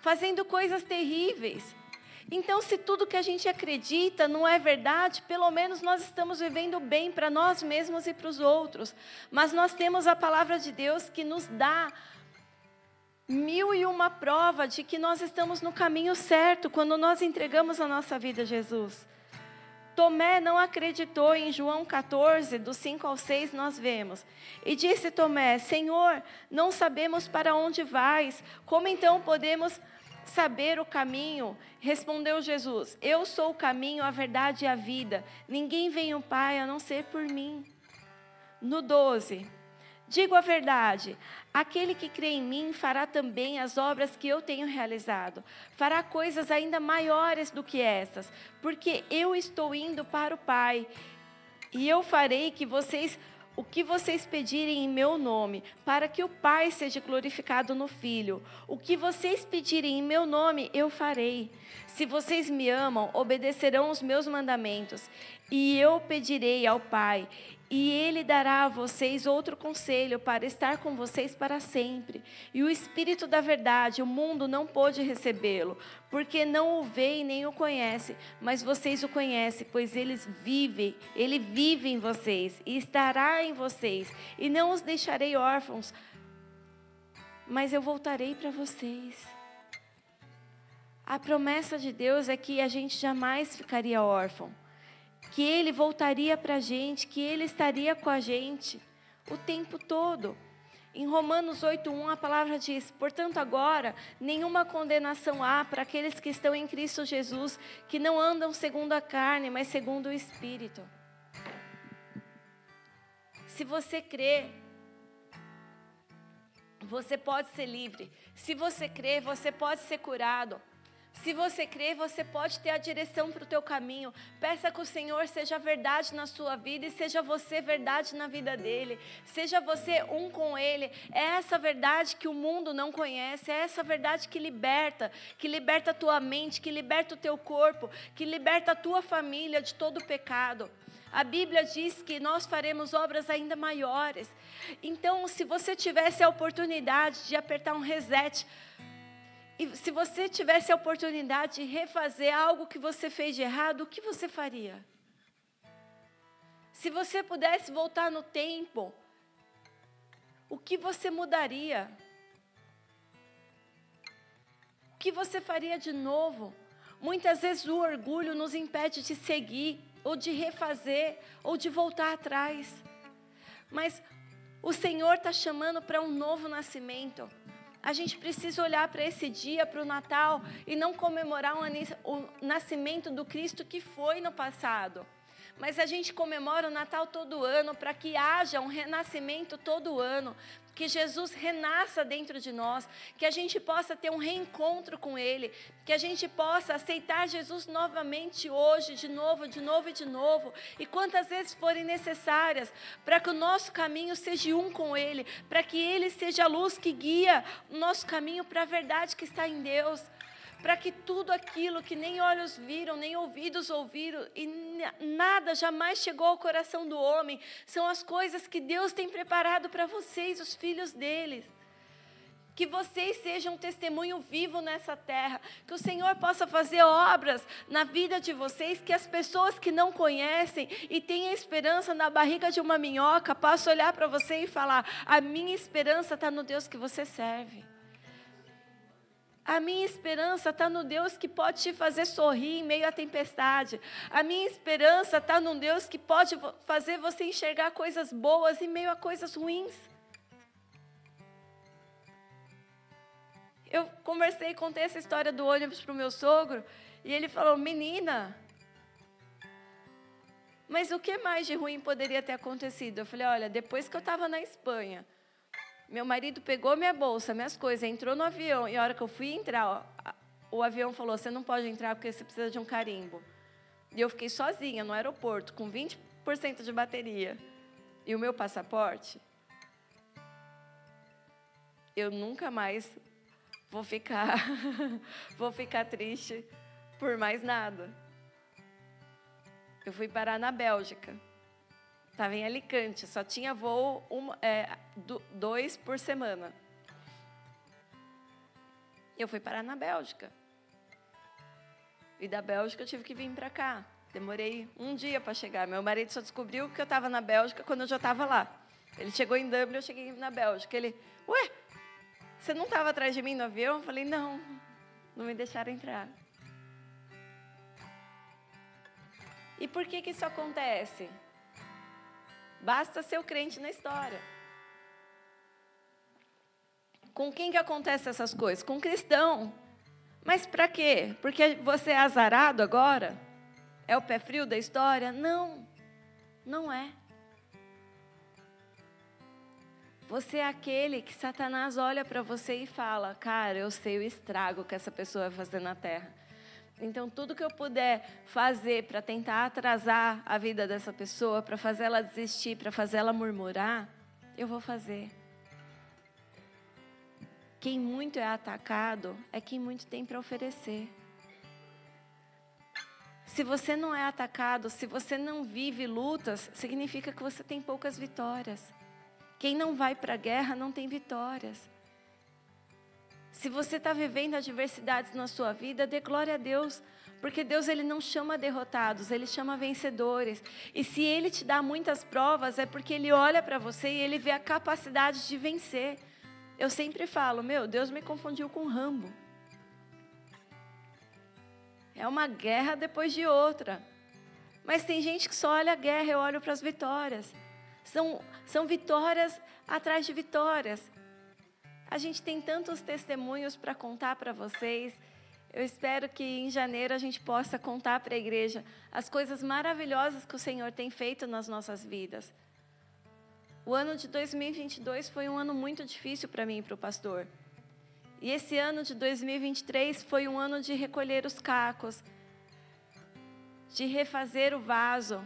fazendo coisas terríveis. Então, se tudo que a gente acredita não é verdade, pelo menos nós estamos vivendo bem para nós mesmos e para os outros. Mas nós temos a palavra de Deus que nos dá mil e uma prova de que nós estamos no caminho certo quando nós entregamos a nossa vida a Jesus. Tomé não acreditou em João 14, do 5 ao 6, nós vemos. E disse Tomé: Senhor, não sabemos para onde vais, como então podemos saber o caminho? Respondeu Jesus: Eu sou o caminho, a verdade e a vida. Ninguém vem ao Pai a não ser por mim. No 12. Digo a verdade: aquele que crê em mim fará também as obras que eu tenho realizado, fará coisas ainda maiores do que essas, porque eu estou indo para o Pai, e eu farei que vocês o que vocês pedirem em meu nome, para que o Pai seja glorificado no Filho. O que vocês pedirem em meu nome, eu farei. Se vocês me amam, obedecerão os meus mandamentos. E eu pedirei ao Pai, e ele dará a vocês outro conselho para estar com vocês para sempre. E o Espírito da Verdade, o mundo não pôde recebê-lo, porque não o vê e nem o conhece, mas vocês o conhecem, pois eles vivem, ele vive em vocês e estará em vocês, e não os deixarei órfãos, mas eu voltarei para vocês. A promessa de Deus é que a gente jamais ficaria órfão que Ele voltaria para a gente, que Ele estaria com a gente o tempo todo. Em Romanos 8:1 a palavra diz: "Portanto agora nenhuma condenação há para aqueles que estão em Cristo Jesus, que não andam segundo a carne, mas segundo o Espírito." Se você crê, você pode ser livre. Se você crê, você pode ser curado. Se você crê, você pode ter a direção para o teu caminho. Peça que o Senhor seja verdade na sua vida e seja você verdade na vida dele. Seja você um com ele. É essa verdade que o mundo não conhece, é essa verdade que liberta, que liberta a tua mente, que liberta o teu corpo, que liberta a tua família de todo o pecado. A Bíblia diz que nós faremos obras ainda maiores. Então, se você tivesse a oportunidade de apertar um reset, e se você tivesse a oportunidade de refazer algo que você fez de errado, o que você faria? Se você pudesse voltar no tempo, o que você mudaria? O que você faria de novo? Muitas vezes o orgulho nos impede de seguir, ou de refazer, ou de voltar atrás. Mas o Senhor está chamando para um novo nascimento. A gente precisa olhar para esse dia, para o Natal, e não comemorar o nascimento do Cristo que foi no passado. Mas a gente comemora o Natal todo ano para que haja um renascimento todo ano, que Jesus renasça dentro de nós, que a gente possa ter um reencontro com Ele, que a gente possa aceitar Jesus novamente hoje, de novo, de novo e de novo, e quantas vezes forem necessárias, para que o nosso caminho seja um com Ele, para que Ele seja a luz que guia o nosso caminho para a verdade que está em Deus para que tudo aquilo que nem olhos viram, nem ouvidos ouviram, e nada jamais chegou ao coração do homem, são as coisas que Deus tem preparado para vocês, os filhos deles. Que vocês sejam um testemunho vivo nessa terra, que o Senhor possa fazer obras na vida de vocês, que as pessoas que não conhecem e têm esperança na barriga de uma minhoca possam olhar para você e falar: a minha esperança está no Deus que você serve. A minha esperança está no Deus que pode te fazer sorrir em meio à tempestade. A minha esperança está no Deus que pode fazer você enxergar coisas boas em meio a coisas ruins. Eu conversei, contei essa história do ônibus para o meu sogro, e ele falou: Menina, mas o que mais de ruim poderia ter acontecido? Eu falei: Olha, depois que eu estava na Espanha, meu marido pegou minha bolsa, minhas coisas, entrou no avião. E a hora que eu fui entrar, ó, o avião falou: Você não pode entrar porque você precisa de um carimbo. E eu fiquei sozinha no aeroporto, com 20% de bateria. E o meu passaporte. Eu nunca mais vou ficar, vou ficar triste por mais nada. Eu fui parar na Bélgica. Estava em Alicante, só tinha voo uma, é, dois por semana. Eu fui parar na Bélgica. E da Bélgica eu tive que vir para cá. Demorei um dia para chegar. Meu marido só descobriu que eu estava na Bélgica quando eu já estava lá. Ele chegou em Dublin, eu cheguei na Bélgica. Ele, ué, você não estava atrás de mim no avião? Eu falei, não, não me deixaram entrar. E por que, que isso acontece? Basta ser o crente na história. Com quem que acontece essas coisas? Com cristão. Mas para quê? Porque você é azarado agora? É o pé frio da história? Não, não é. Você é aquele que Satanás olha para você e fala: Cara, eu sei o estrago que essa pessoa vai fazer na terra. Então, tudo que eu puder fazer para tentar atrasar a vida dessa pessoa, para fazer ela desistir, para fazer ela murmurar, eu vou fazer. Quem muito é atacado é quem muito tem para oferecer. Se você não é atacado, se você não vive lutas, significa que você tem poucas vitórias. Quem não vai para a guerra não tem vitórias. Se você está vivendo adversidades na sua vida, dê glória a Deus, porque Deus ele não chama derrotados, ele chama vencedores. E se ele te dá muitas provas, é porque ele olha para você e ele vê a capacidade de vencer. Eu sempre falo, meu, Deus me confundiu com Rambo. É uma guerra depois de outra. Mas tem gente que só olha a guerra, eu olho para as vitórias. São, são vitórias atrás de vitórias. A gente tem tantos testemunhos para contar para vocês. Eu espero que em janeiro a gente possa contar para a igreja as coisas maravilhosas que o Senhor tem feito nas nossas vidas. O ano de 2022 foi um ano muito difícil para mim e para o pastor. E esse ano de 2023 foi um ano de recolher os cacos, de refazer o vaso.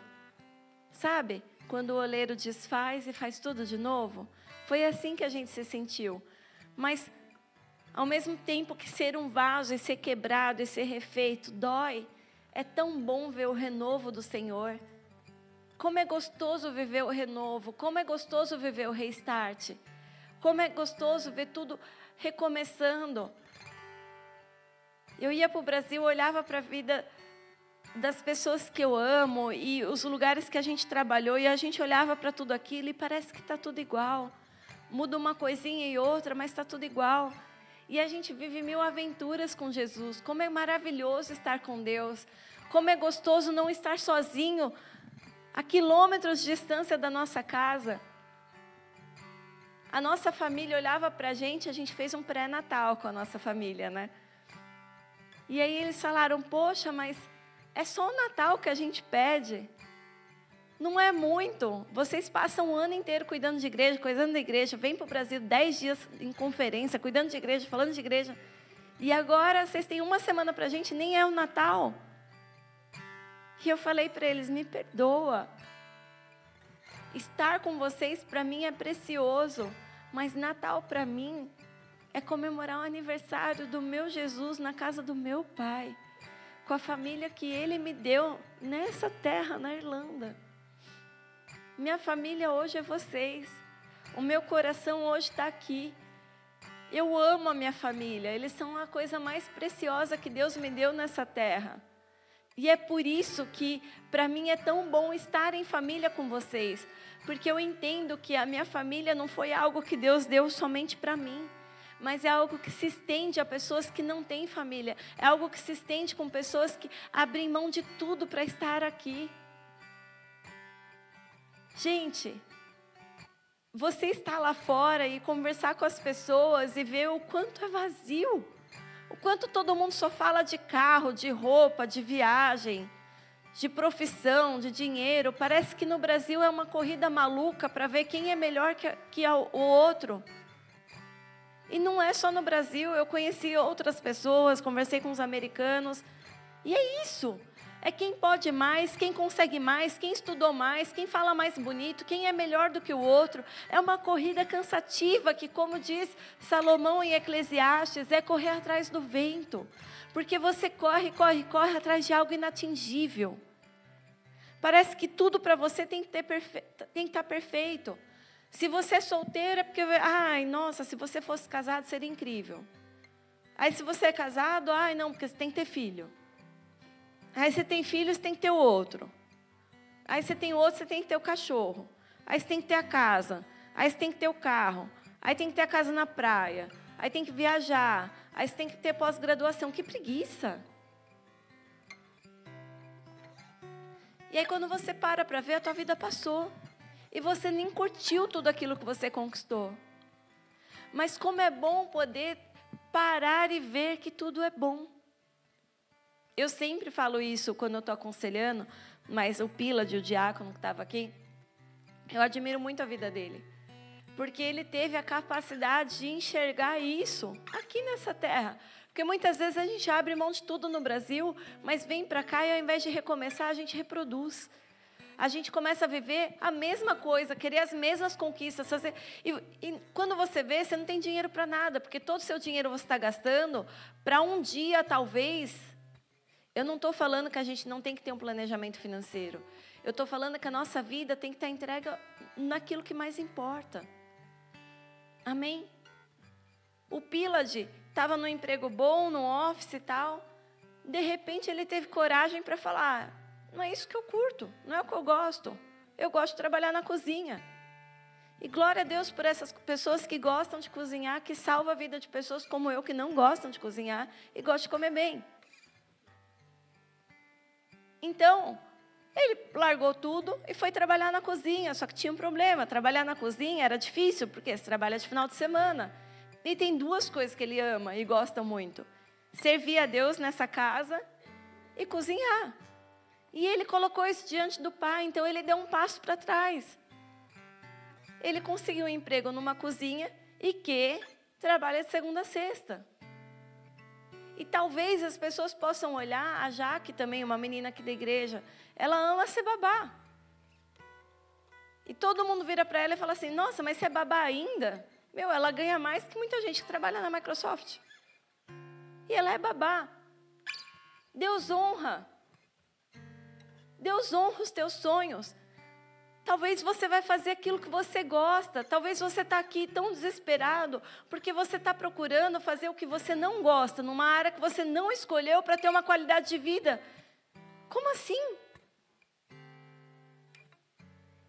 Sabe? Quando o oleiro desfaz e faz tudo de novo? Foi assim que a gente se sentiu. Mas, ao mesmo tempo que ser um vaso e ser quebrado e ser refeito dói, é tão bom ver o renovo do Senhor. Como é gostoso viver o renovo, como é gostoso viver o restart, como é gostoso ver tudo recomeçando. Eu ia para o Brasil, olhava para a vida das pessoas que eu amo e os lugares que a gente trabalhou e a gente olhava para tudo aquilo e parece que está tudo igual muda uma coisinha e outra, mas está tudo igual. E a gente vive mil aventuras com Jesus. Como é maravilhoso estar com Deus. Como é gostoso não estar sozinho a quilômetros de distância da nossa casa. a nossa família olhava para a gente, a gente fez um pré-natal com a nossa família, né? E aí eles falaram: Poxa, mas é só o Natal que a gente pede. Não é muito. Vocês passam o ano inteiro cuidando de igreja, cuidando da igreja, vêm para o Brasil dez dias em conferência, cuidando de igreja, falando de igreja. E agora vocês têm uma semana para a gente, nem é o Natal. E eu falei para eles: me perdoa. Estar com vocês para mim é precioso, mas Natal para mim é comemorar o aniversário do meu Jesus na casa do meu pai, com a família que ele me deu nessa terra, na Irlanda. Minha família hoje é vocês. O meu coração hoje está aqui. Eu amo a minha família. Eles são a coisa mais preciosa que Deus me deu nessa terra. E é por isso que, para mim, é tão bom estar em família com vocês. Porque eu entendo que a minha família não foi algo que Deus deu somente para mim. Mas é algo que se estende a pessoas que não têm família. É algo que se estende com pessoas que abrem mão de tudo para estar aqui. Gente, você estar lá fora e conversar com as pessoas e ver o quanto é vazio, o quanto todo mundo só fala de carro, de roupa, de viagem, de profissão, de dinheiro. Parece que no Brasil é uma corrida maluca para ver quem é melhor que, que o outro. E não é só no Brasil, eu conheci outras pessoas, conversei com os americanos, e é isso. É quem pode mais, quem consegue mais, quem estudou mais, quem fala mais bonito, quem é melhor do que o outro. É uma corrida cansativa que, como diz Salomão em Eclesiastes, é correr atrás do vento. Porque você corre, corre, corre atrás de algo inatingível. Parece que tudo para você tem que, ter perfe... tem que estar tá perfeito. Se você é solteiro, é porque, ai, nossa, se você fosse casado seria incrível. Aí, se você é casado, ai, não, porque você tem que ter filho. Aí você tem filhos, tem que ter o outro. Aí você tem outro, você tem que ter o cachorro. Aí você tem que ter a casa. Aí você tem que ter o carro. Aí tem que ter a casa na praia. Aí tem que viajar. Aí você tem que ter pós-graduação. Que preguiça. E aí quando você para para ver, a tua vida passou. E você nem curtiu tudo aquilo que você conquistou. Mas como é bom poder parar e ver que tudo é bom. Eu sempre falo isso quando eu estou aconselhando, mas o Pilad, o diácono que estava aqui, eu admiro muito a vida dele. Porque ele teve a capacidade de enxergar isso aqui nessa terra. Porque muitas vezes a gente abre mão de tudo no Brasil, mas vem para cá e ao invés de recomeçar, a gente reproduz. A gente começa a viver a mesma coisa, querer as mesmas conquistas. Fazer... E, e quando você vê, você não tem dinheiro para nada, porque todo o seu dinheiro você está gastando para um dia, talvez, eu não estou falando que a gente não tem que ter um planejamento financeiro. Eu estou falando que a nossa vida tem que estar entregue naquilo que mais importa. Amém? O Pilad estava no emprego bom, no office e tal. De repente ele teve coragem para falar: não é isso que eu curto, não é o que eu gosto. Eu gosto de trabalhar na cozinha. E glória a Deus por essas pessoas que gostam de cozinhar, que salva a vida de pessoas como eu que não gostam de cozinhar e gostam de comer bem. Então, ele largou tudo e foi trabalhar na cozinha. Só que tinha um problema: trabalhar na cozinha era difícil, porque você trabalha de final de semana. E tem duas coisas que ele ama e gosta muito: servir a Deus nessa casa e cozinhar. E ele colocou isso diante do pai, então ele deu um passo para trás. Ele conseguiu um emprego numa cozinha e que trabalha de segunda a sexta. E talvez as pessoas possam olhar, a Jaque também, uma menina aqui da igreja, ela ama ser babá. E todo mundo vira para ela e fala assim: Nossa, mas você é babá ainda? Meu, ela ganha mais que muita gente que trabalha na Microsoft. E ela é babá. Deus honra. Deus honra os teus sonhos. Talvez você vai fazer aquilo que você gosta. Talvez você está aqui tão desesperado porque você está procurando fazer o que você não gosta, numa área que você não escolheu para ter uma qualidade de vida. Como assim?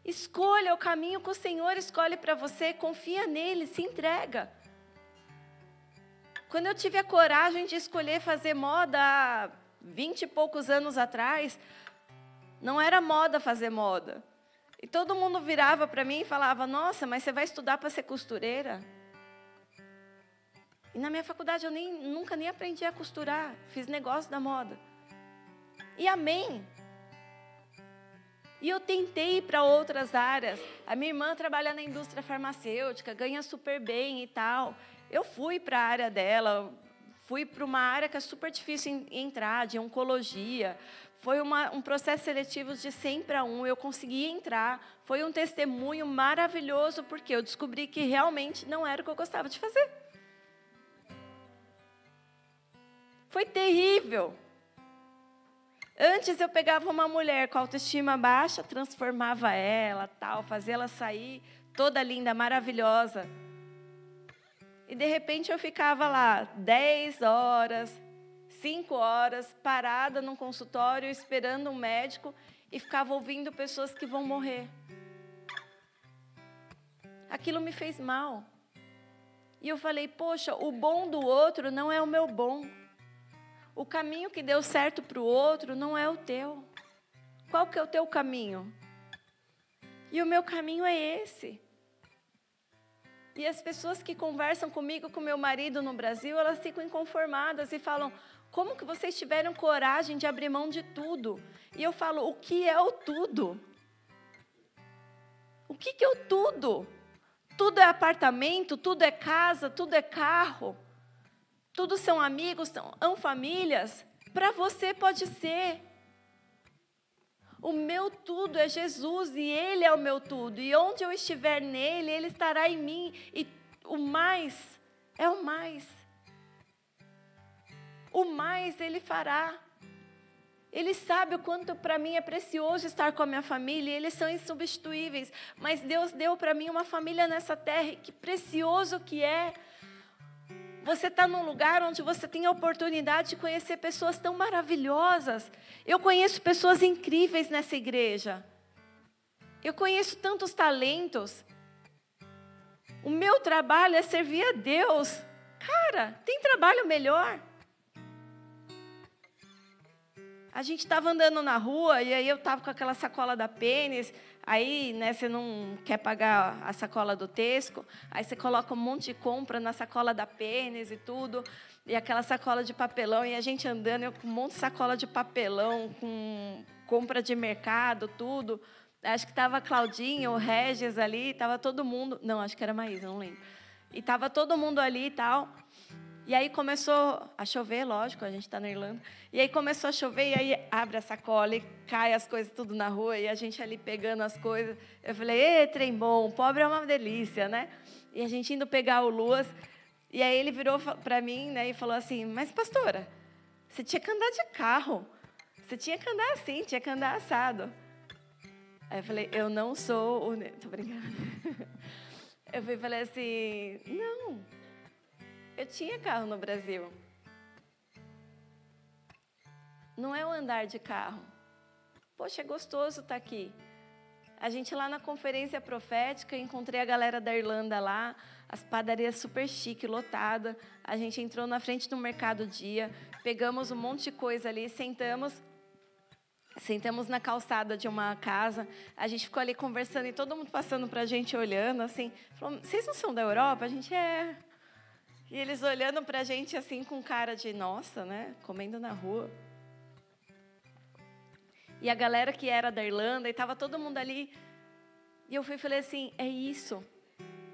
Escolha o caminho que o Senhor escolhe para você, confia nele, se entrega. Quando eu tive a coragem de escolher fazer moda há vinte e poucos anos atrás, não era moda fazer moda. E todo mundo virava para mim e falava: Nossa, mas você vai estudar para ser costureira? E na minha faculdade eu nem, nunca nem aprendi a costurar, fiz negócio da moda. E amém. E eu tentei ir para outras áreas. A minha irmã trabalha na indústria farmacêutica, ganha super bem e tal. Eu fui para a área dela, fui para uma área que é super difícil entrar, de oncologia. Foi uma, um processo seletivo de 100 para 1. Eu consegui entrar. Foi um testemunho maravilhoso, porque eu descobri que realmente não era o que eu gostava de fazer. Foi terrível. Antes eu pegava uma mulher com autoestima baixa, transformava ela, tal, fazia ela sair toda linda, maravilhosa. E de repente eu ficava lá 10 horas, 5 horas, parada num consultório, esperando um médico e ficava ouvindo pessoas que vão morrer. Aquilo me fez mal. E eu falei, poxa, o bom do outro não é o meu bom. O caminho que deu certo para o outro não é o teu. Qual que é o teu caminho? E o meu caminho é esse. E as pessoas que conversam comigo, com meu marido no Brasil, elas ficam inconformadas e falam: como que vocês tiveram coragem de abrir mão de tudo? E eu falo: o que é o tudo? O que, que é o tudo? Tudo é apartamento, tudo é casa, tudo é carro. Tudo são amigos, são famílias. Para você pode ser. O meu tudo é Jesus e Ele é o meu tudo. E onde eu estiver nele, Ele estará em mim. E o mais é o mais. O mais Ele fará. Ele sabe o quanto para mim é precioso estar com a minha família, eles são insubstituíveis. Mas Deus deu para mim uma família nessa terra, que precioso que é. Você está num lugar onde você tem a oportunidade de conhecer pessoas tão maravilhosas. Eu conheço pessoas incríveis nessa igreja. Eu conheço tantos talentos. O meu trabalho é servir a Deus. Cara, tem trabalho melhor? A gente estava andando na rua e aí eu estava com aquela sacola da pênis. Aí, né, você não quer pagar a sacola do Tesco, aí você coloca um monte de compra na sacola da Pênis e tudo, e aquela sacola de papelão, e a gente andando eu com um monte de sacola de papelão, com compra de mercado, tudo. Acho que estava Claudinha, o Regis ali, estava todo mundo. Não, acho que era Maísa, não lembro. E estava todo mundo ali e tal. E aí começou a chover, lógico, a gente está na Irlanda. E aí começou a chover, e aí abre a sacola e cai as coisas tudo na rua, e a gente ali pegando as coisas. Eu falei, ê, trem bom, pobre é uma delícia, né? E a gente indo pegar o Luas. E aí ele virou para mim né, e falou assim, mas pastora, você tinha que andar de carro. Você tinha que andar assim, tinha que andar assado. Aí eu falei, eu não sou o... Tô brincando. Eu falei assim, não, eu tinha carro no Brasil. Não é o andar de carro. Poxa, é gostoso estar tá aqui. A gente lá na conferência profética, encontrei a galera da Irlanda lá, as padarias super chique, lotada. A gente entrou na frente do Mercado Dia, pegamos um monte de coisa ali, sentamos, sentamos na calçada de uma casa. A gente ficou ali conversando e todo mundo passando para a gente olhando assim. Falou, vocês não são da Europa? A gente é. E eles olhando para a gente assim com cara de nossa, né? Comendo na rua. E a galera que era da Irlanda, e estava todo mundo ali. E eu fui e falei assim: é isso.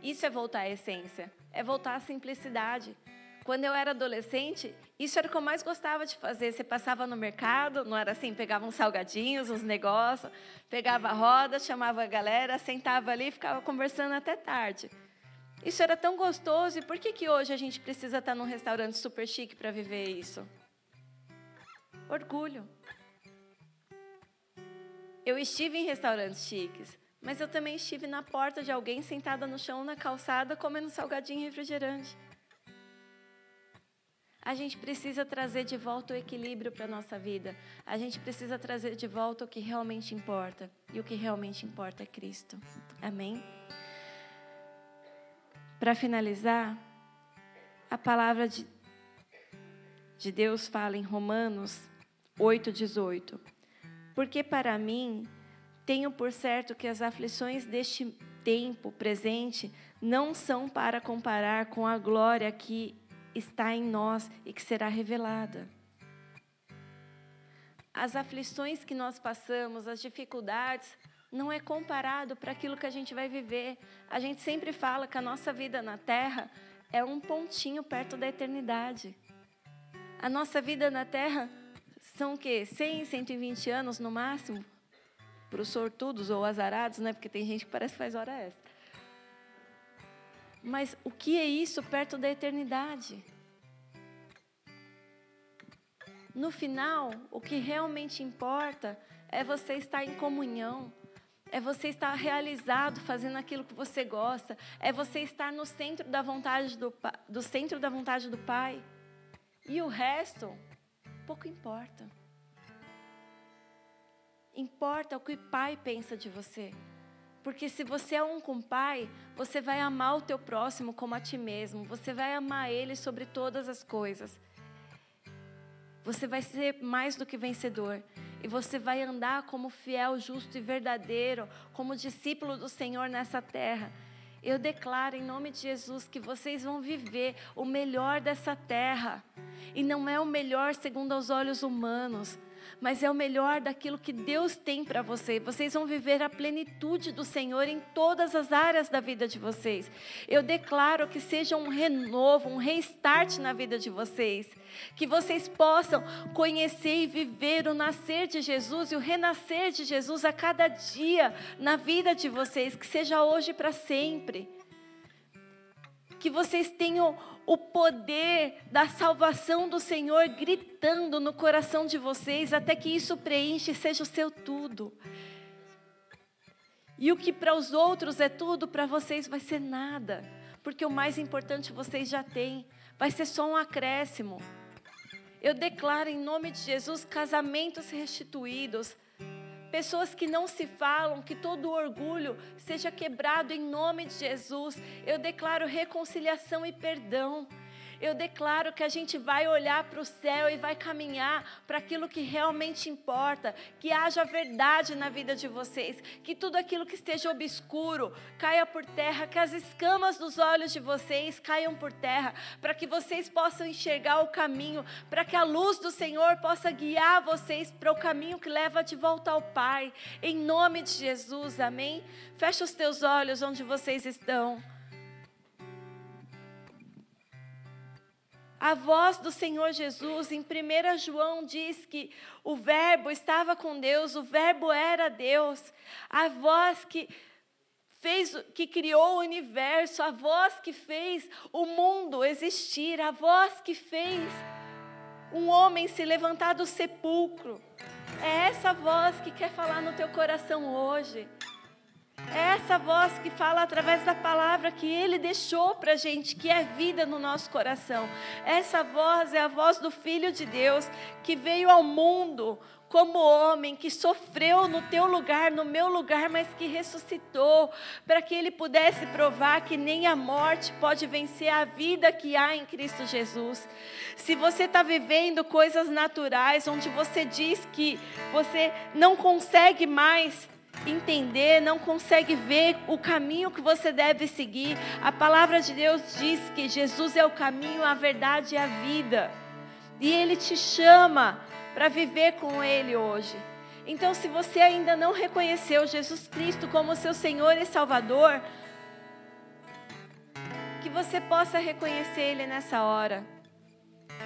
Isso é voltar à essência. É voltar à simplicidade. Quando eu era adolescente, isso era o que eu mais gostava de fazer. Você passava no mercado, não era assim, pegava uns salgadinhos, uns negócios, pegava a roda, chamava a galera, sentava ali e ficava conversando até tarde. Isso era tão gostoso, e por que, que hoje a gente precisa estar num restaurante super chique para viver isso? Orgulho. Eu estive em restaurantes chiques, mas eu também estive na porta de alguém sentada no chão na calçada comendo salgadinho e refrigerante. A gente precisa trazer de volta o equilíbrio para a nossa vida. A gente precisa trazer de volta o que realmente importa. E o que realmente importa é Cristo. Amém? Para finalizar, a palavra de, de Deus fala em Romanos 8,18. Porque para mim Tenho por certo que as aflições deste tempo presente não são para comparar com a glória que está em nós e que será revelada. As aflições que nós passamos, as dificuldades, não é comparado para aquilo que a gente vai viver. A gente sempre fala que a nossa vida na terra é um pontinho perto da eternidade. A nossa vida na terra são o quê? 100, 120 anos no máximo? Para os sortudos ou azarados, né? Porque tem gente que parece que faz hora extra. Mas o que é isso perto da eternidade? No final, o que realmente importa é você estar em comunhão, é você estar realizado fazendo aquilo que você gosta, é você estar no centro da vontade do, do centro da vontade do Pai. E o resto, pouco importa. Importa o que o Pai pensa de você. Porque se você é um com o Pai, você vai amar o teu próximo como a ti mesmo. Você vai amar ele sobre todas as coisas. Você vai ser mais do que vencedor. E você vai andar como fiel, justo e verdadeiro, como discípulo do Senhor nessa terra. Eu declaro em nome de Jesus que vocês vão viver o melhor dessa terra. E não é o melhor segundo os olhos humanos, mas é o melhor daquilo que Deus tem para você. Vocês vão viver a plenitude do Senhor em todas as áreas da vida de vocês. Eu declaro que seja um renovo, um restart na vida de vocês. Que vocês possam conhecer e viver o nascer de Jesus e o renascer de Jesus a cada dia na vida de vocês. Que seja hoje para sempre. Que vocês tenham o poder da salvação do Senhor gritando no coração de vocês, até que isso preenche e seja o seu tudo. E o que para os outros é tudo, para vocês vai ser nada, porque o mais importante vocês já têm, vai ser só um acréscimo. Eu declaro em nome de Jesus casamentos restituídos, pessoas que não se falam, que todo orgulho seja quebrado em nome de Jesus. Eu declaro reconciliação e perdão. Eu declaro que a gente vai olhar para o céu e vai caminhar para aquilo que realmente importa, que haja verdade na vida de vocês, que tudo aquilo que esteja obscuro caia por terra, que as escamas dos olhos de vocês caiam por terra, para que vocês possam enxergar o caminho, para que a luz do Senhor possa guiar vocês para o caminho que leva de volta ao Pai, em nome de Jesus, amém? Fecha os teus olhos onde vocês estão. A voz do Senhor Jesus, em 1 João, diz que o Verbo estava com Deus, o Verbo era Deus. A voz que fez, que criou o universo, a voz que fez o mundo existir, a voz que fez um homem se levantar do sepulcro. É essa voz que quer falar no teu coração hoje. Essa voz que fala através da palavra que Ele deixou para a gente, que é vida no nosso coração. Essa voz é a voz do Filho de Deus que veio ao mundo como homem, que sofreu no teu lugar, no meu lugar, mas que ressuscitou, para que ele pudesse provar que nem a morte pode vencer a vida que há em Cristo Jesus. Se você está vivendo coisas naturais, onde você diz que você não consegue mais entender, não consegue ver o caminho que você deve seguir. A palavra de Deus diz que Jesus é o caminho, a verdade e a vida. E Ele te chama para viver com Ele hoje. Então, se você ainda não reconheceu Jesus Cristo como seu Senhor e Salvador, que você possa reconhecer Ele nessa hora.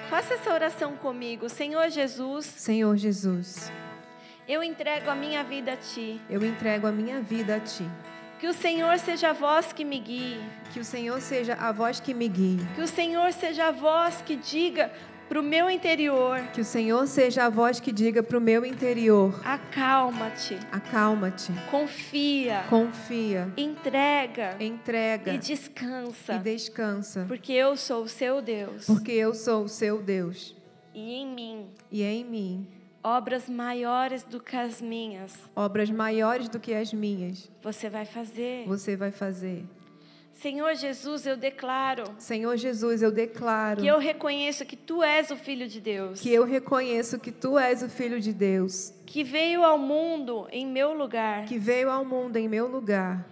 Faça essa oração comigo, Senhor Jesus.
Senhor Jesus.
Eu entrego a minha vida a ti.
Eu entrego a minha vida a ti.
Que o Senhor seja a voz que me guie.
Que o Senhor seja a voz que me guie.
Que o Senhor seja a voz que diga para o meu interior.
Que o Senhor seja a voz que diga para o meu interior.
Acalma-te.
Acalma-te.
Confia.
Confia.
Entrega.
Entrega.
E descansa.
E descansa.
Porque eu sou o seu Deus.
Porque eu sou o seu Deus.
E em mim.
E em mim
obras maiores do que as minhas.
Obras maiores do que as minhas.
Você vai fazer.
Você vai fazer.
Senhor Jesus, eu declaro
Senhor Jesus, eu declaro
que eu reconheço que tu és o Filho de Deus,
que eu reconheço que tu és o Filho de Deus,
que veio ao mundo em meu lugar
que veio ao mundo em meu lugar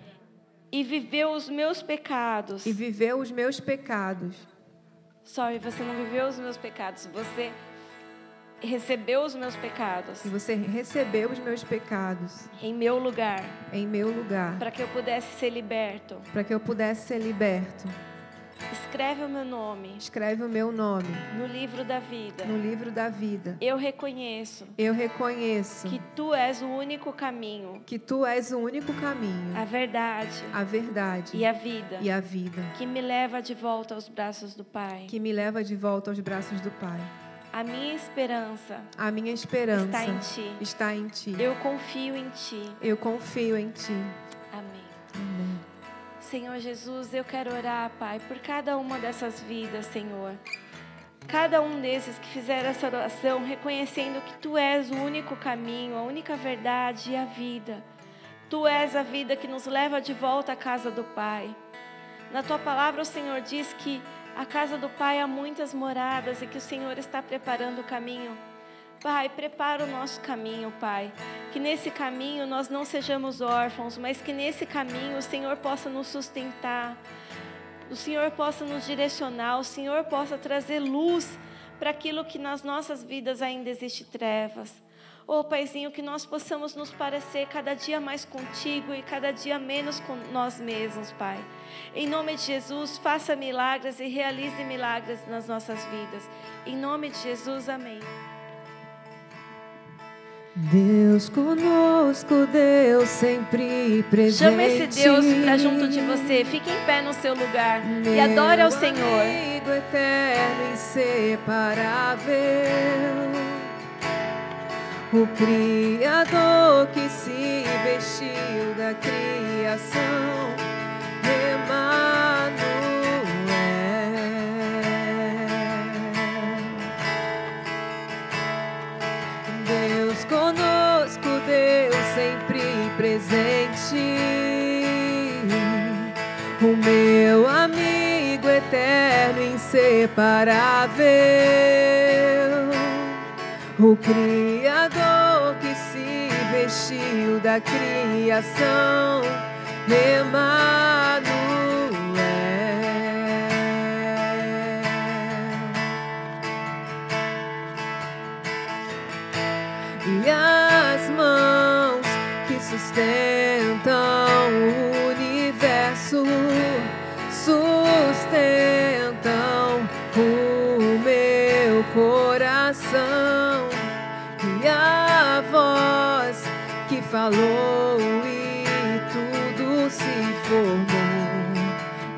e viveu os meus pecados.
e viveu os meus pecados.
Sorry, você não viveu os meus pecados, você recebeu os meus pecados
E você recebeu os meus pecados
em meu lugar,
em meu lugar,
para que eu pudesse ser liberto.
para que eu pudesse ser liberto.
Escreve o meu nome
Escreve o meu nome
no livro da vida.
no livro da vida.
Eu reconheço
Eu reconheço
que tu és o único caminho,
que tu és o único caminho,
a verdade
a verdade
e a vida
e a vida,
que me leva de volta aos braços do Pai.
que me leva de volta aos braços do Pai.
A minha esperança
A minha esperança
está em ti.
está em ti.
Eu confio em ti.
Eu confio em ti.
Amém.
Amém.
Senhor Jesus, eu quero orar, Pai, por cada uma dessas vidas, Senhor. Cada um desses que fizeram essa oração, reconhecendo que Tu és o único caminho, a única verdade e a vida. Tu és a vida que nos leva de volta à casa do Pai. Na Tua palavra, o Senhor diz que a casa do Pai há muitas moradas e que o Senhor está preparando o caminho. Pai, prepara o nosso caminho, Pai. Que nesse caminho nós não sejamos órfãos, mas que nesse caminho o Senhor possa nos sustentar, o Senhor possa nos direcionar, o Senhor possa trazer luz para aquilo que nas nossas vidas ainda existe trevas. Oh, Paizinho, que nós possamos nos parecer cada dia mais contigo e cada dia menos com nós mesmos, Pai. Em nome de Jesus, faça milagres e realize milagres nas nossas vidas. Em nome de Jesus, amém.
Deus conosco, Deus sempre presente.
Chama esse Deus para junto de você. Fique em pé no seu lugar e adore ao Senhor.
Amigo eterno, inseparável. O Criador que se vestiu da criação. Emanuel. Deus conosco, Deus sempre presente. O meu amigo eterno, inseparável. O Criador que se vestiu da criação. Emanuel e as mãos que sustentam e tudo se formou.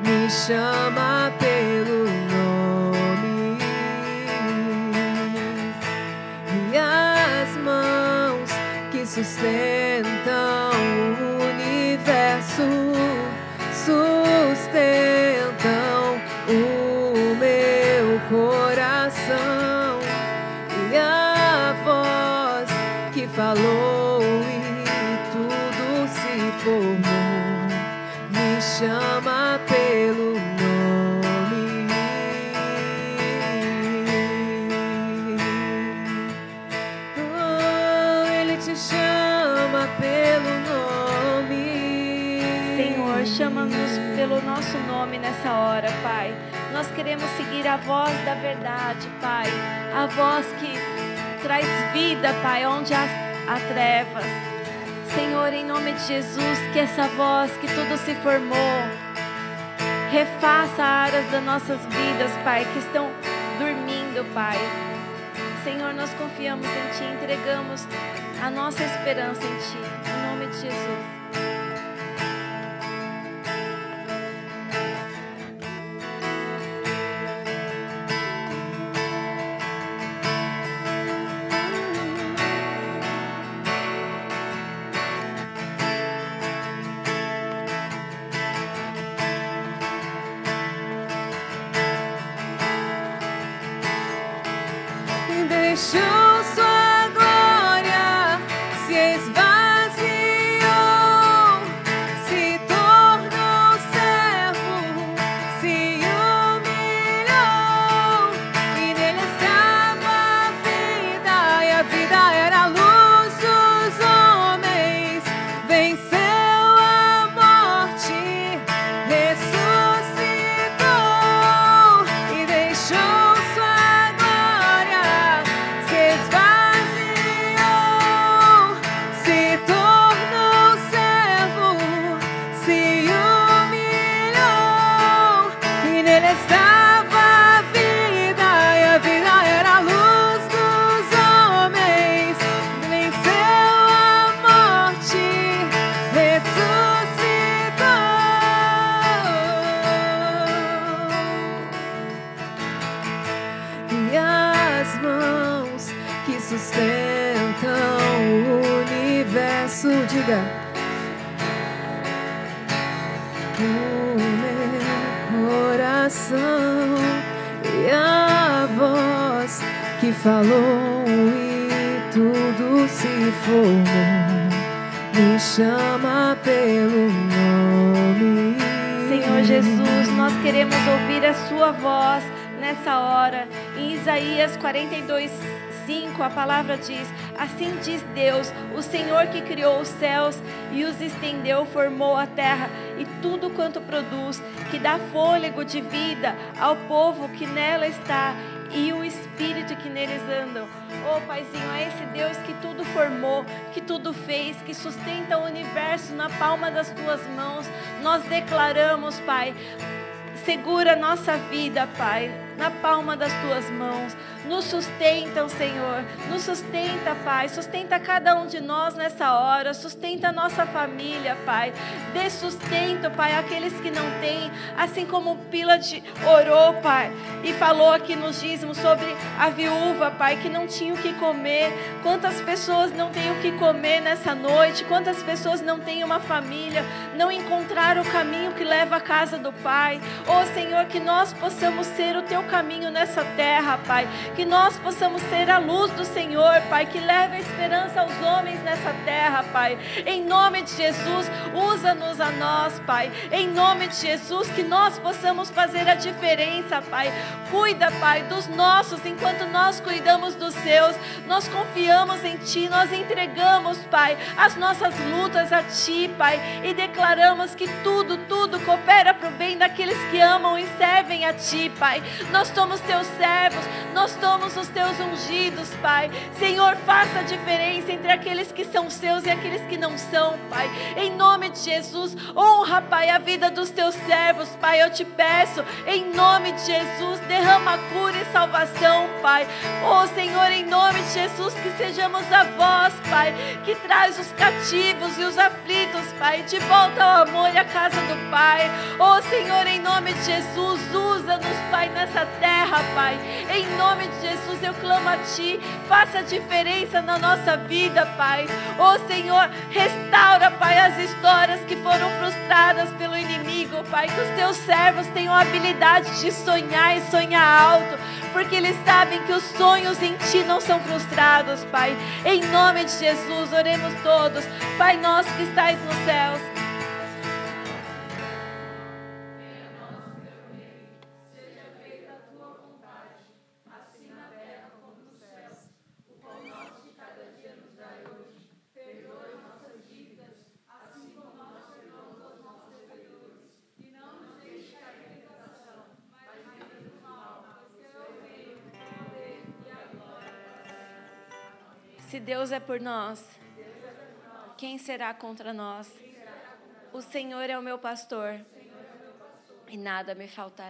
Me chama pelo nome. E as mãos que sustentam
nessa hora, Pai. Nós queremos seguir a voz da verdade, Pai. A voz que traz vida, Pai, onde há, há trevas. Senhor, em nome de Jesus, que essa voz que tudo se formou, refaça áreas das nossas vidas, Pai, que estão dormindo, Pai. Senhor, nós confiamos em Ti, entregamos a nossa esperança em Ti, em nome de Jesus. Palavra diz: Assim diz Deus, o Senhor que criou os céus e os estendeu, formou a terra e tudo quanto produz, que dá fôlego de vida ao povo que nela está e o Espírito que neles andam. Oh, Paizinho, é esse Deus que tudo formou, que tudo fez, que sustenta o universo na palma das tuas mãos. Nós declaramos, Pai, segura nossa vida, Pai, na palma das tuas mãos. Nos sustentam, Senhor. Nos sustenta, Pai. Sustenta cada um de nós nessa hora. Sustenta a nossa família, Pai. Dê sustento, Pai, àqueles que não têm. Assim como Pilate orou, Pai, e falou aqui nos dízimos sobre a viúva, Pai, que não tinha o que comer. Quantas pessoas não têm o que comer nessa noite? Quantas pessoas não têm uma família? Não encontraram o caminho que leva à casa do Pai? Oh, Senhor, que nós possamos ser o teu caminho nessa terra, Pai que nós possamos ser a luz do Senhor, Pai, que leve a esperança aos homens nessa terra, Pai. Em nome de Jesus, usa-nos a nós, Pai. Em nome de Jesus, que nós possamos fazer a diferença, Pai. Cuida, Pai, dos nossos enquanto nós cuidamos dos seus. Nós confiamos em Ti, nós entregamos, Pai, as nossas lutas a Ti, Pai, e declaramos que tudo, tudo coopera para o bem daqueles que amam e servem a Ti, Pai. Nós somos Teus servos, nós somos os teus ungidos, Pai. Senhor, faça a diferença entre aqueles que são seus e aqueles que não são, Pai. Em nome de Jesus, honra, Pai, a vida dos teus servos, Pai. Eu te peço, em nome de Jesus, derrama cura e salvação, Pai. Oh, Senhor, em nome de Jesus, que sejamos a voz, Pai, que traz os cativos e os aflitos, Pai, de volta ao amor e à casa do Pai. Oh, Senhor, em nome de Jesus, usa-nos, Pai, nessa terra, Pai. Em de Jesus, eu clamo a Ti. Faça a diferença na nossa vida, Pai. Oh Senhor, restaura, Pai, as histórias que foram frustradas pelo inimigo, Pai. Que os Teus servos tenham a habilidade de sonhar e sonhar alto, porque eles sabem que os sonhos em Ti não são frustrados, Pai. Em nome de Jesus, oremos todos. Pai nosso que estais nos céus. Se Deus é por nós, quem será contra nós? O Senhor é o meu pastor e nada me faltará.